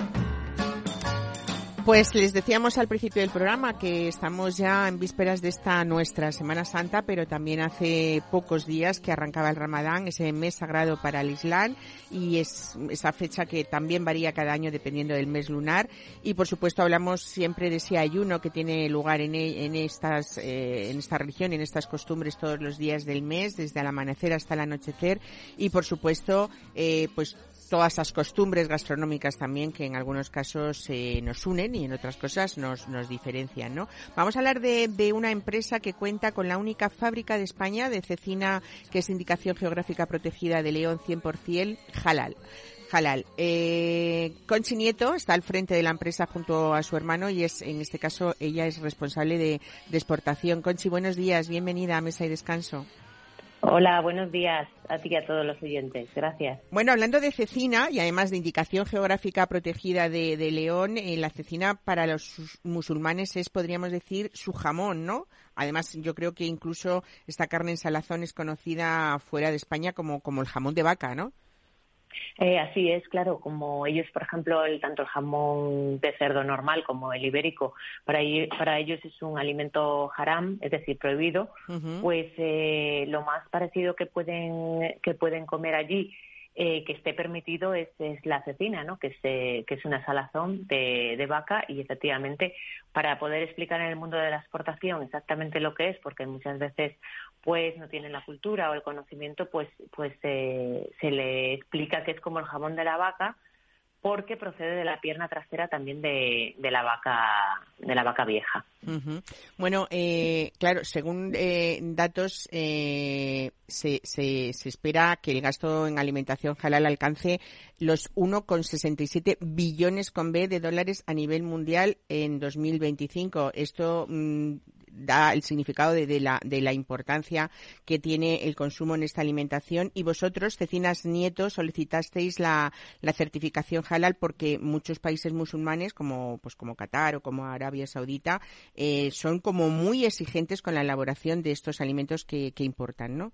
Pues les decíamos al principio del programa que estamos ya en vísperas de esta nuestra Semana Santa, pero también hace pocos días que arrancaba el Ramadán, ese mes sagrado para el Islam, y es esa fecha que también varía cada año dependiendo del mes lunar. Y por supuesto hablamos siempre de ese ayuno que tiene lugar en, e- estas eh, en esta religión, en estas costumbres todos los días del mes, desde el amanecer hasta el anochecer, y por supuesto eh, pues todas esas costumbres gastronómicas también que en algunos casos eh, nos unen y en otras cosas nos, nos diferencian, ¿no? Vamos a hablar de, de una empresa que cuenta con la única fábrica de España de cecina que es indicación geográfica protegida de León 100% halal. Halal. Eh, Conchi Nieto está al frente de la empresa junto a su hermano y es, en este caso, ella es responsable de, de exportación. Conchi, buenos días, bienvenida a Mesa y Descanso.
Hola, buenos días a ti y a todos los oyentes. Gracias.
Bueno, hablando de cecina y además de indicación geográfica protegida de, León, eh, la cecina para los musulmanes es, podríamos decir, su jamón, ¿no? Además, yo creo que incluso esta carne en salazón es conocida fuera de España como, como el jamón de vaca, ¿no?
Eh, así es, claro, como ellos, por ejemplo, el, tanto el jamón de cerdo normal como el ibérico, para, para ellos es un alimento haram, es decir, prohibido, pues eh, lo más parecido que pueden, que pueden comer allí, eh, que esté permitido, es, es la cecina, ¿no? que, es, eh, que es una salazón de, de vaca y efectivamente para poder explicar en el mundo de la exportación exactamente lo que es, porque muchas veces pues no tienen la cultura o el conocimiento, pues pues eh, se le explica que es como el jamón de la vaca porque procede de la pierna trasera también de, de la vaca de la vaca vieja.
Bueno, eh, claro, según eh, datos, eh, se, se, se espera que el gasto en alimentación halal alcance los 1,67 billones con B de dólares a nivel mundial en 2025. Esto mm, da el significado de, de la, de la importancia que tiene el consumo en esta alimentación. Y vosotros, Cecinas Nieto, solicitasteis la, la certificación halal porque muchos países musulmanes, como, pues como Qatar o como Arabia Saudita, eh, son como muy exigentes con la elaboración de estos alimentos que, que importan, ¿no?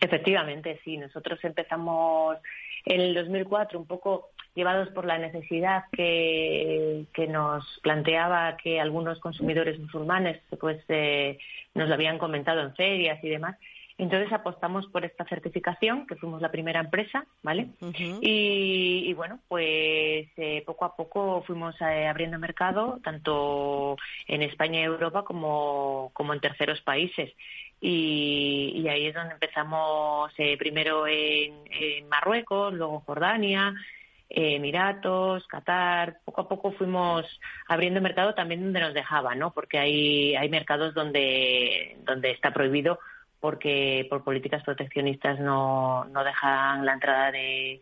Efectivamente, sí. Nosotros empezamos en el 2004 un poco llevados por la necesidad que, que nos planteaba que algunos consumidores musulmanes pues eh, nos lo habían comentado en ferias y demás. Entonces apostamos por esta certificación, que fuimos la primera empresa, ¿vale? Y, y bueno, pues eh, poco a poco fuimos eh, abriendo mercado, tanto en España y Europa como, como en terceros países. Y, y ahí es donde empezamos eh, primero en, en Marruecos, luego Jordania, eh, Emiratos, Qatar. Poco a poco fuimos abriendo mercado también donde nos dejaba, ¿no? Porque hay, hay mercados donde, donde está prohibido porque por políticas proteccionistas no, no dejan la entrada de,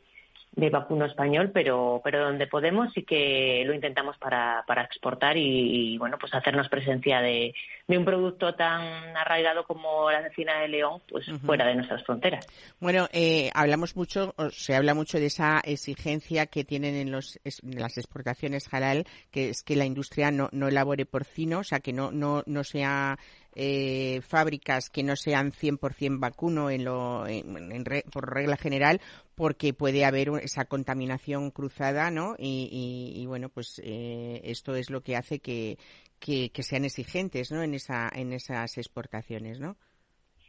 de vacuno español, pero, pero donde podemos sí que lo intentamos para, para exportar y, y, bueno, pues hacernos presencia de, de, un producto tan arraigado como la cecina de León, pues uh -huh. fuera de nuestras fronteras.
Bueno, eh, hablamos mucho, o se habla mucho de esa exigencia que tienen en, los, en las exportaciones halal, que es que la industria no, no elabore porcino, o sea, que no, no, no sea eh, fábricas que no sean 100% vacuno en lo, en, en por regla general, porque puede haber esa contaminación cruzada, ¿no? Y, y, y bueno, pues eh, esto es lo que hace que, que, que, sean exigentes, ¿no? En, esa, en esas exportaciones, ¿no?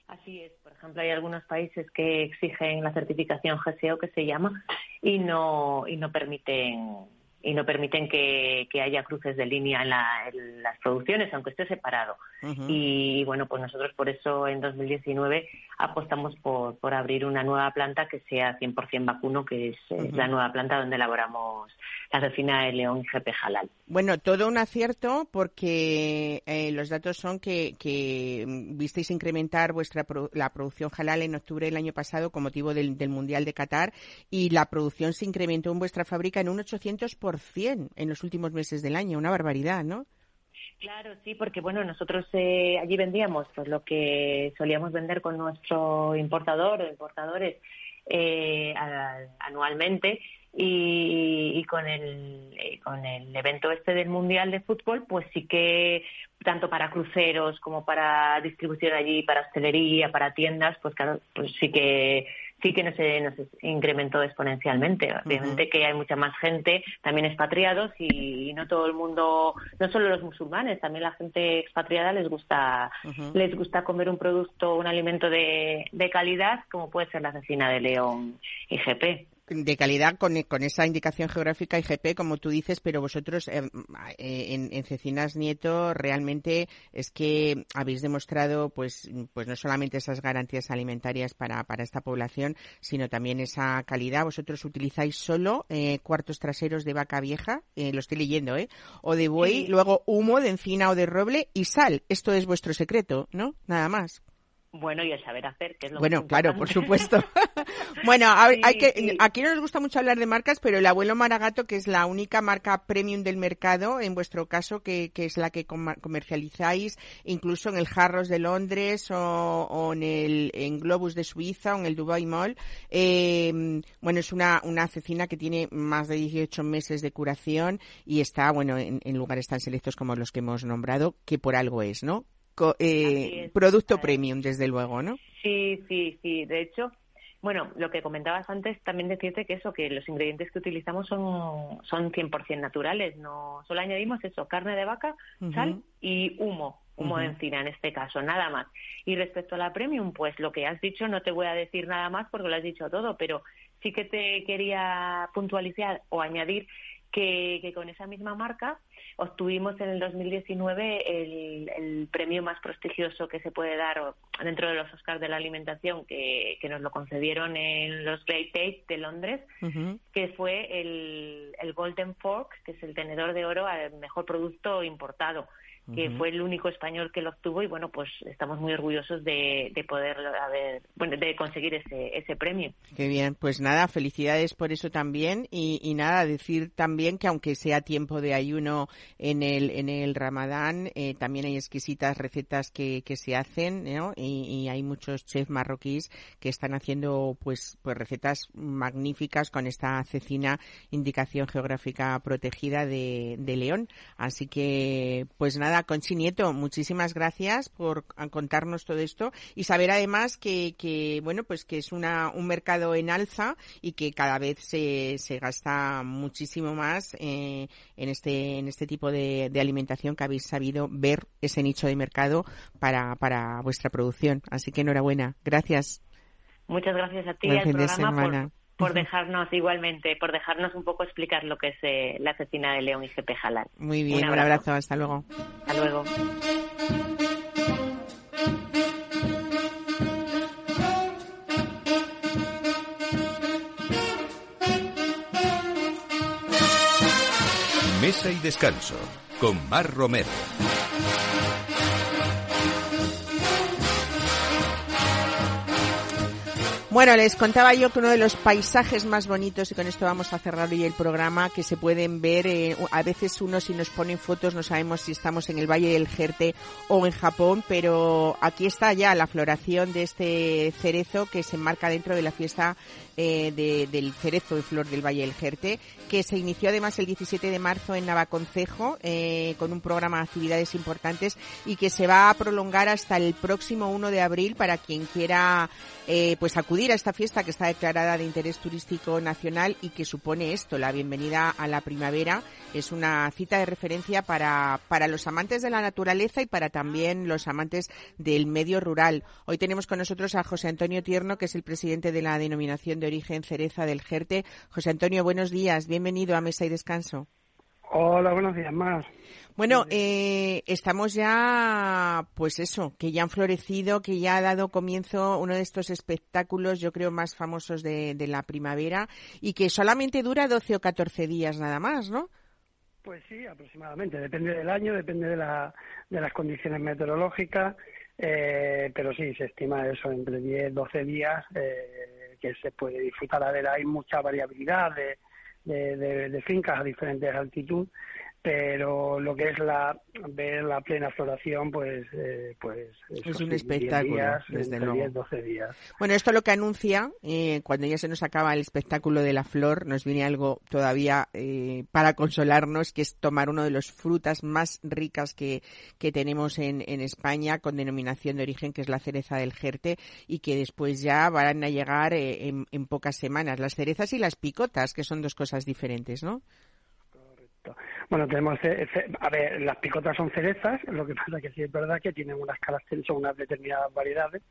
Así es. Por ejemplo, hay algunos países que exigen la certificación GSEO, que se llama, y no, y no permiten y no permiten que, que haya cruces de línea en, la, en, las producciones, aunque esté separado. Uh -huh. Y bueno, pues nosotros por eso en 2019 apostamos por, por abrir una nueva planta que sea 100% vacuno, que es, uh -huh. es, la nueva planta donde elaboramos la cecina de León GP Halal.
Bueno, todo un acierto porque eh, los datos son que, que visteis incrementar vuestra pro, la producción halal en octubre del año pasado con motivo del, del Mundial de Qatar y la producción se incrementó en vuestra fábrica en un 800% en los últimos meses del año. Una barbaridad, ¿no?
Claro, sí, porque bueno, nosotros eh, allí vendíamos pues lo que solíamos vender con nuestro importador o importadores eh, a, anualmente y, y, con el eh, con el evento este del mundial de fútbol pues sí que tanto para cruceros como para distribución allí para hostelería para tiendas pues claro pues sí que sí que nos, nos incrementó exponencialmente. Obviamente uh -huh. que hay mucha más gente, también expatriados y, y, no todo el mundo, no solo los musulmanes, también la gente expatriada les gusta, uh -huh. les gusta comer un producto, un alimento de, de calidad como puede ser la cecina de león IGP
de calidad con, con, esa indicación geográfica IGP, como tú dices, pero vosotros eh, en, en, Cecinas Nieto realmente es que habéis demostrado, pues, pues no solamente esas garantías alimentarias para, para esta población, sino también esa calidad. Vosotros utilizáis solo eh, cuartos traseros de vaca vieja, eh, lo estoy leyendo, ¿eh? O de buey, sí. luego humo de encina o de roble y sal. Esto es vuestro secreto, ¿no? Nada más.
Bueno, y el saber hacer, que es lo
Bueno, claro, por supuesto. [laughs] bueno, sí, hay que, sí. aquí no nos gusta mucho hablar de marcas, pero el abuelo Maragato, que es la única marca premium del mercado, en vuestro caso, que, que es la que comercializáis, incluso en el Jarros de Londres o, o en el en Globus de Suiza o en el Dubai Mall. Eh, bueno, es una, una cecina que tiene más de 18 meses de curación y está, bueno, en, en lugares tan selectos como los que hemos nombrado, que por algo es, ¿no? Eh, producto premium, desde luego, ¿no?
Sí, sí, sí. De hecho, bueno, lo que comentabas antes, también decirte que eso, que los ingredientes que utilizamos son, son 100% naturales. No, solo añadimos eso, carne de vaca, uh -huh. sal y humo, humo uh -huh. de encina en este caso, nada más. Y respecto a la premium, pues lo que has dicho, no te voy a decir nada más porque lo has dicho todo, pero sí que te quería puntualizar o añadir que, que con esa misma marca obtuvimos en el 2019 el, el, premio más prestigioso que se puede dar dentro de los Oscars de la alimentación que, que nos lo concedieron en los Great Taste de Londres, uh -huh. que fue el, el Golden Fork, que es el tenedor de oro al mejor producto importado que uh -huh. fue el único español que lo obtuvo y bueno pues estamos muy orgullosos de, de poder haber bueno de conseguir ese ese premio
qué bien pues nada felicidades por eso también y, y nada decir también que aunque sea tiempo de ayuno en el en el Ramadán eh, también hay exquisitas recetas que, que se hacen ¿no? y, y, hay muchos chefs marroquíes que están haciendo pues pues recetas magníficas con esta cecina indicación geográfica protegida de, de León así que pues nada Conchi Nieto, muchísimas gracias por contarnos todo esto y saber además que, que bueno, pues que es una, un mercado en alza y que cada vez se, se gasta muchísimo más eh, en este, en este tipo de, de, alimentación que habéis sabido ver ese nicho de mercado para, para vuestra producción. Así que enhorabuena. Gracias.
Muchas gracias a ti y al programa por, por dejarnos igualmente, por dejarnos un poco explicar lo que es eh, la cecina de León y GP Halal.
Muy bien, un abrazo. un abrazo, hasta luego.
Hasta luego.
Mesa y descanso con Mar Romero.
Bueno, les contaba yo que uno de los paisajes más bonitos, y con esto vamos a cerrar hoy el programa, que se pueden ver, eh, a veces uno si nos ponen fotos no sabemos si estamos en el Valle del Jerte o en Japón, pero aquí está ya la floración de este cerezo que se enmarca dentro de la fiesta eh, de- del cerezo de flor del Valle del Jerte, que se inició además el 17 de marzo en Navaconcejo eh, con un programa de actividades importantes y que se va a prolongar hasta el próximo 1 de abril para quien quiera eh, pues acudir a esta fiesta que está declarada de interés turístico nacional y que supone esto, la bienvenida a la primavera. Es una cita de referencia para, para los amantes de la naturaleza y para también los amantes del medio rural. Hoy tenemos con nosotros a José Antonio Tierno, que es el presidente de la denominación de origen Cereza del Jerte. José Antonio, buenos días. Bienvenido a Mesa y Descanso.
Hola, buenos días más.
Bueno, eh, estamos ya, pues eso, que ya han florecido, que ya ha dado comienzo uno de estos espectáculos, yo creo, más famosos de, de la primavera y que solamente dura 12 o 14 días nada más, ¿no?
Pues sí, aproximadamente. Depende del año, depende de, la, de las condiciones meteorológicas, eh, pero sí, se estima eso entre 10, 12 días eh, que se puede disfrutar. A ver, hay mucha variabilidad de, de, de- de fincas a diferentes altitudes, pero lo que es la ver la plena floración, pues, eh, pues
Es un
sí, 10
espectáculo,
días,
desde luego.
10, 12 días.
Bueno, esto lo que anuncia, eh, cuando ya se nos acaba el espectáculo de la flor, nos viene algo todavía eh, para consolarnos, que es tomar uno de los frutas más ricas que, que tenemos en, en España, con denominación de origen, que es la cereza del Jerte, y que después ya van a llegar eh, en, en pocas semanas. Las cerezas y las picotas, que son dos cosas diferentes, ¿no?
Bueno, tenemos, eh, a ver, las picotas son cerezas, lo que [laughs] pasa que sí es verdad que tienen unas características, son unas determinadas variedades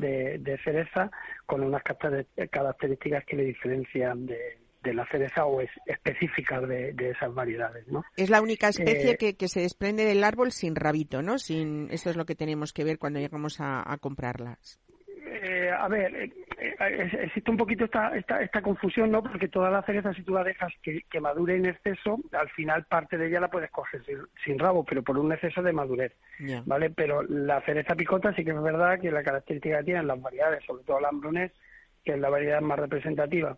de, de cereza con unas caracter- características que le diferencian de, de la cereza o es específicas de, de esas variedades, ¿no?
Es la única especie
Eh,
que, que se desprende del árbol sin rabito, ¿no? Sin, esto es lo que tenemos que ver cuando llegamos a, a comprarlas.
Eh, a ver, eh, eh, existe un poquito esta, esta, esta confusión, ¿no? Porque toda la cereza, si tú la dejas que, que madure en exceso, al final parte de ella la puedes coger sin, sin rabo, pero por un exceso de madurez. ¿vale? Pero la cereza picota sí que es verdad que la característica que tienen las variedades, sobre todo la hambrones, que es la variedad más representativa,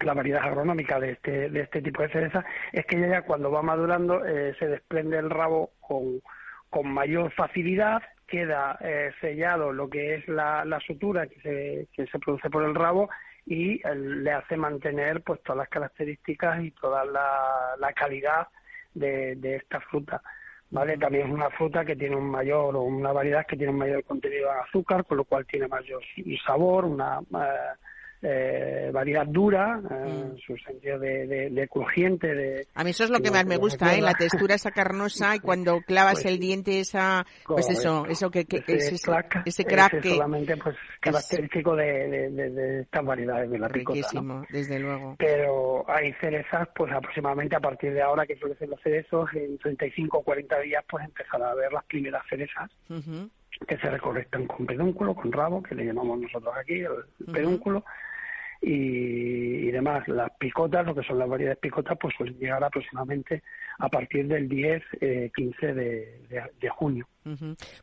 la variedad agronómica de este, de este tipo de cereza, es que ella ya cuando va madurando eh, se desprende el rabo con, con mayor facilidad, queda eh, sellado lo que es la, la sutura que se, que se produce por el rabo y eh, le hace mantener pues todas las características y toda la, la calidad de, de esta fruta. ¿Vale? También es una fruta que tiene un mayor o una variedad que tiene un mayor contenido de azúcar, con lo cual tiene mayor sabor, una eh, eh, variedad dura, eh, en su sentido de, de, de crujiente, de,
A mí eso es lo que más me gusta, ¿eh? La textura esa carnosa y [laughs] cuando clavas
Pues
el diente esa, pues eso, eso que, que
ese,
ese,
crack,
ese crack
ese
que
solamente pues característico de, de, estas variedades de la picota, ¿no?
desde luego.
Pero hay cerezas, pues aproximadamente a partir de ahora que florecen los cerezos, en 35 o 40 días, pues empezará a ver las primeras cerezas que se recolectan con pedúnculo, con rabo, que le llamamos nosotros aquí, el pedúnculo, y, y demás. Las picotas, lo que son las variedades picotas, pues suelen llegar aproximadamente a partir del 10, eh, 15 de, de, de junio.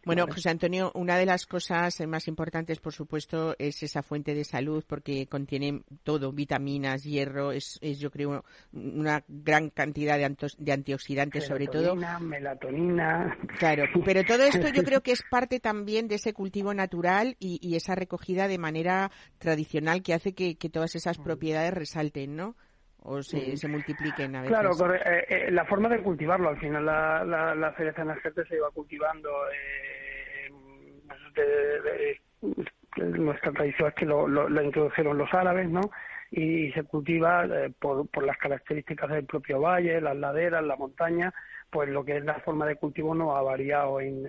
Bueno, José Antonio, una de las cosas más importantes, por supuesto, es esa fuente de salud porque contiene todo, vitaminas, hierro, es, es yo creo una gran cantidad de, antos- de antioxidantes sobre todo.
Melatonina.
Claro, pero todo [laughs] esto yo creo que es parte también de ese cultivo natural y, y esa recogida de manera tradicional que hace que, que todas esas propiedades resalten, ¿no? O se, se multipliquen a veces.
Claro, eh, eh, la forma de cultivarlo, al final la, la, la cereza en el Jerte se iba cultivando. eh, de- de- de- nuestra tradición es que lo, lo, lo introdujeron los árabes, ¿no? Y se cultiva eh, por, por las características del propio valle, las laderas, la montaña, pues lo que es la forma de cultivo no ha variado en,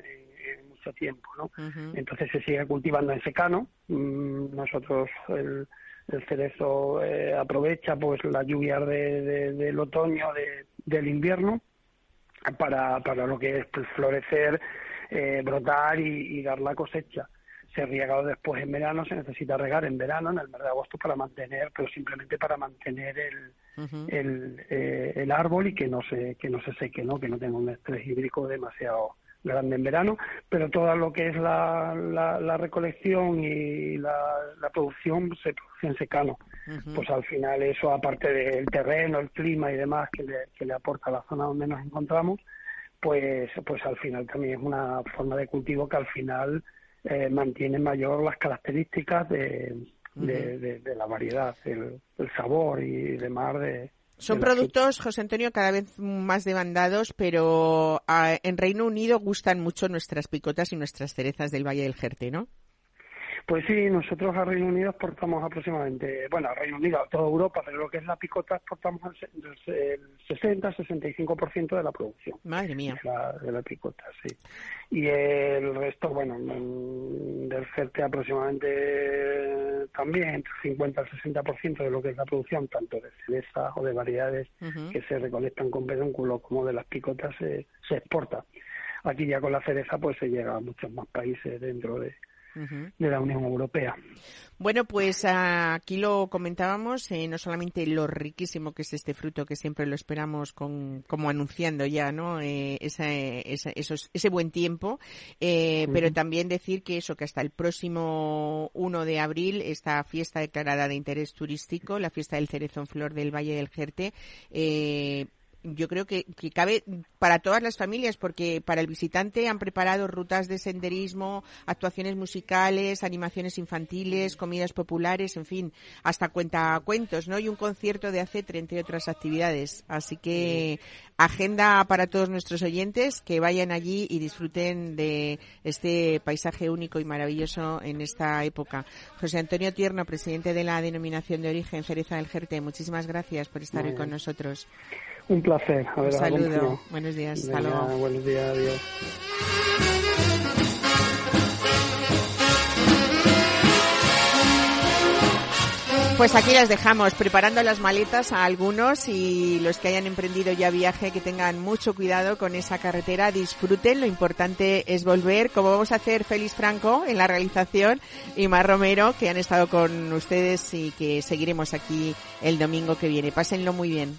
mucho tiempo, ¿no? Entonces se sigue cultivando en secano. Mm, Nosotros el, el cerezo eh, aprovecha pues las lluvias de, de- del otoño, de- del invierno, para, para lo que es pues, florecer, eh, brotar y, y dar la cosecha. Se riega después en verano, se necesita regar en verano, en el mes de agosto, para mantener, pero simplemente para mantener el, el, eh, el árbol y que no se que no se seque, ¿no? que no tenga un estrés hídrico demasiado grande en verano, pero todo lo que es la, la, la recolección y la, la producción se produce en secano. Pues al final eso, aparte del terreno, el clima y demás que le, que le aporta la zona donde nos encontramos, pues, pues al final también es una forma de cultivo que al final eh, mantiene mayor las características de, de, de- de la variedad, el, el sabor y demás de,
Son productos, José Antonio, cada vez más demandados, pero ah, en Reino Unido gustan mucho nuestras picotas y nuestras cerezas del Valle del Jerte, ¿no?
Pues sí, nosotros a Reino Unido exportamos aproximadamente, bueno, a Reino Unido, a toda Europa, pero lo que es la picota exportamos el se- el 60-65% de la producción.
Madre mía.
De la, de la picota, sí. Y el resto, bueno, del CERTE aproximadamente también entre 50 al 60% de lo que es la producción, tanto de cereza o de variedades que se recolectan con pedúnculo como de las picotas se, se exporta. Aquí ya con la cereza pues se llega a muchos más países dentro de, De la Unión Europea.
Bueno, pues aquí lo comentábamos, eh, no solamente lo riquísimo que es este fruto, que siempre lo esperamos con, como anunciando ya, ¿no? Eh, esa- esa- esos- ese buen tiempo, eh, pero también decir que eso, que hasta el próximo 1 de abril, esta fiesta declarada de interés turístico, la fiesta del cerezo en flor del Valle del Jerte, eh, yo creo que, que cabe para todas las familias, porque para el visitante han preparado rutas de senderismo, actuaciones musicales, animaciones infantiles, comidas populares, en fin, hasta cuentacuentos, ¿no? Y un concierto de acetre, entre otras actividades. Así que agenda para todos nuestros oyentes que vayan allí y disfruten de este paisaje único y maravilloso en esta época. José Antonio Tierno, presidente de la denominación de origen Cereza del Jerte, muchísimas gracias por estar hoy con nosotros.
Un placer
Un
haber
saludo.
acompañado.
Buenos días. Hasta
Venga,
luego.
Buenos días, adiós.
Pues aquí las dejamos, preparando las maletas a algunos y los que hayan emprendido ya viaje, que tengan mucho cuidado con esa carretera, disfruten, lo importante es volver, como vamos a hacer Félix Franco en la realización y Mar Romero, que han estado con ustedes y que seguiremos aquí el domingo que viene. Pásenlo muy bien.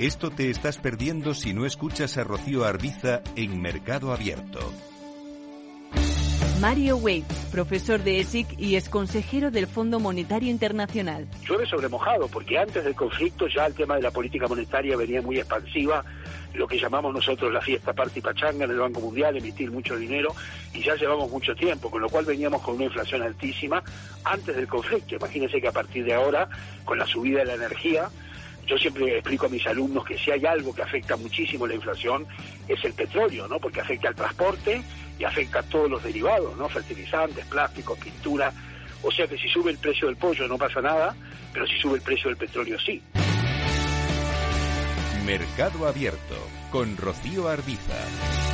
Esto te estás perdiendo si no escuchas a Rocío Arbiza en Mercado Abierto.
Mario Waits, profesor de ESIC y ex consejero del Fondo Monetario Internacional.
llueve sobre mojado, porque antes del conflicto ya el tema de la política monetaria venía muy expansiva, lo que llamamos nosotros la fiesta party pachanga en el Banco Mundial, emitir mucho dinero, y ya llevamos mucho tiempo, con lo cual veníamos con una inflación altísima antes del conflicto. Imagínense que a partir de ahora, con la subida de la energía, yo siempre explico a mis alumnos que si hay algo que afecta muchísimo la inflación es el petróleo, ¿no? Porque afecta al transporte y afecta a todos los derivados, ¿no? Fertilizantes, plásticos, pintura. O sea que si sube el precio del pollo no pasa nada, pero si sube el precio del petróleo sí.
Mercado Abierto con Rocío Arbiza.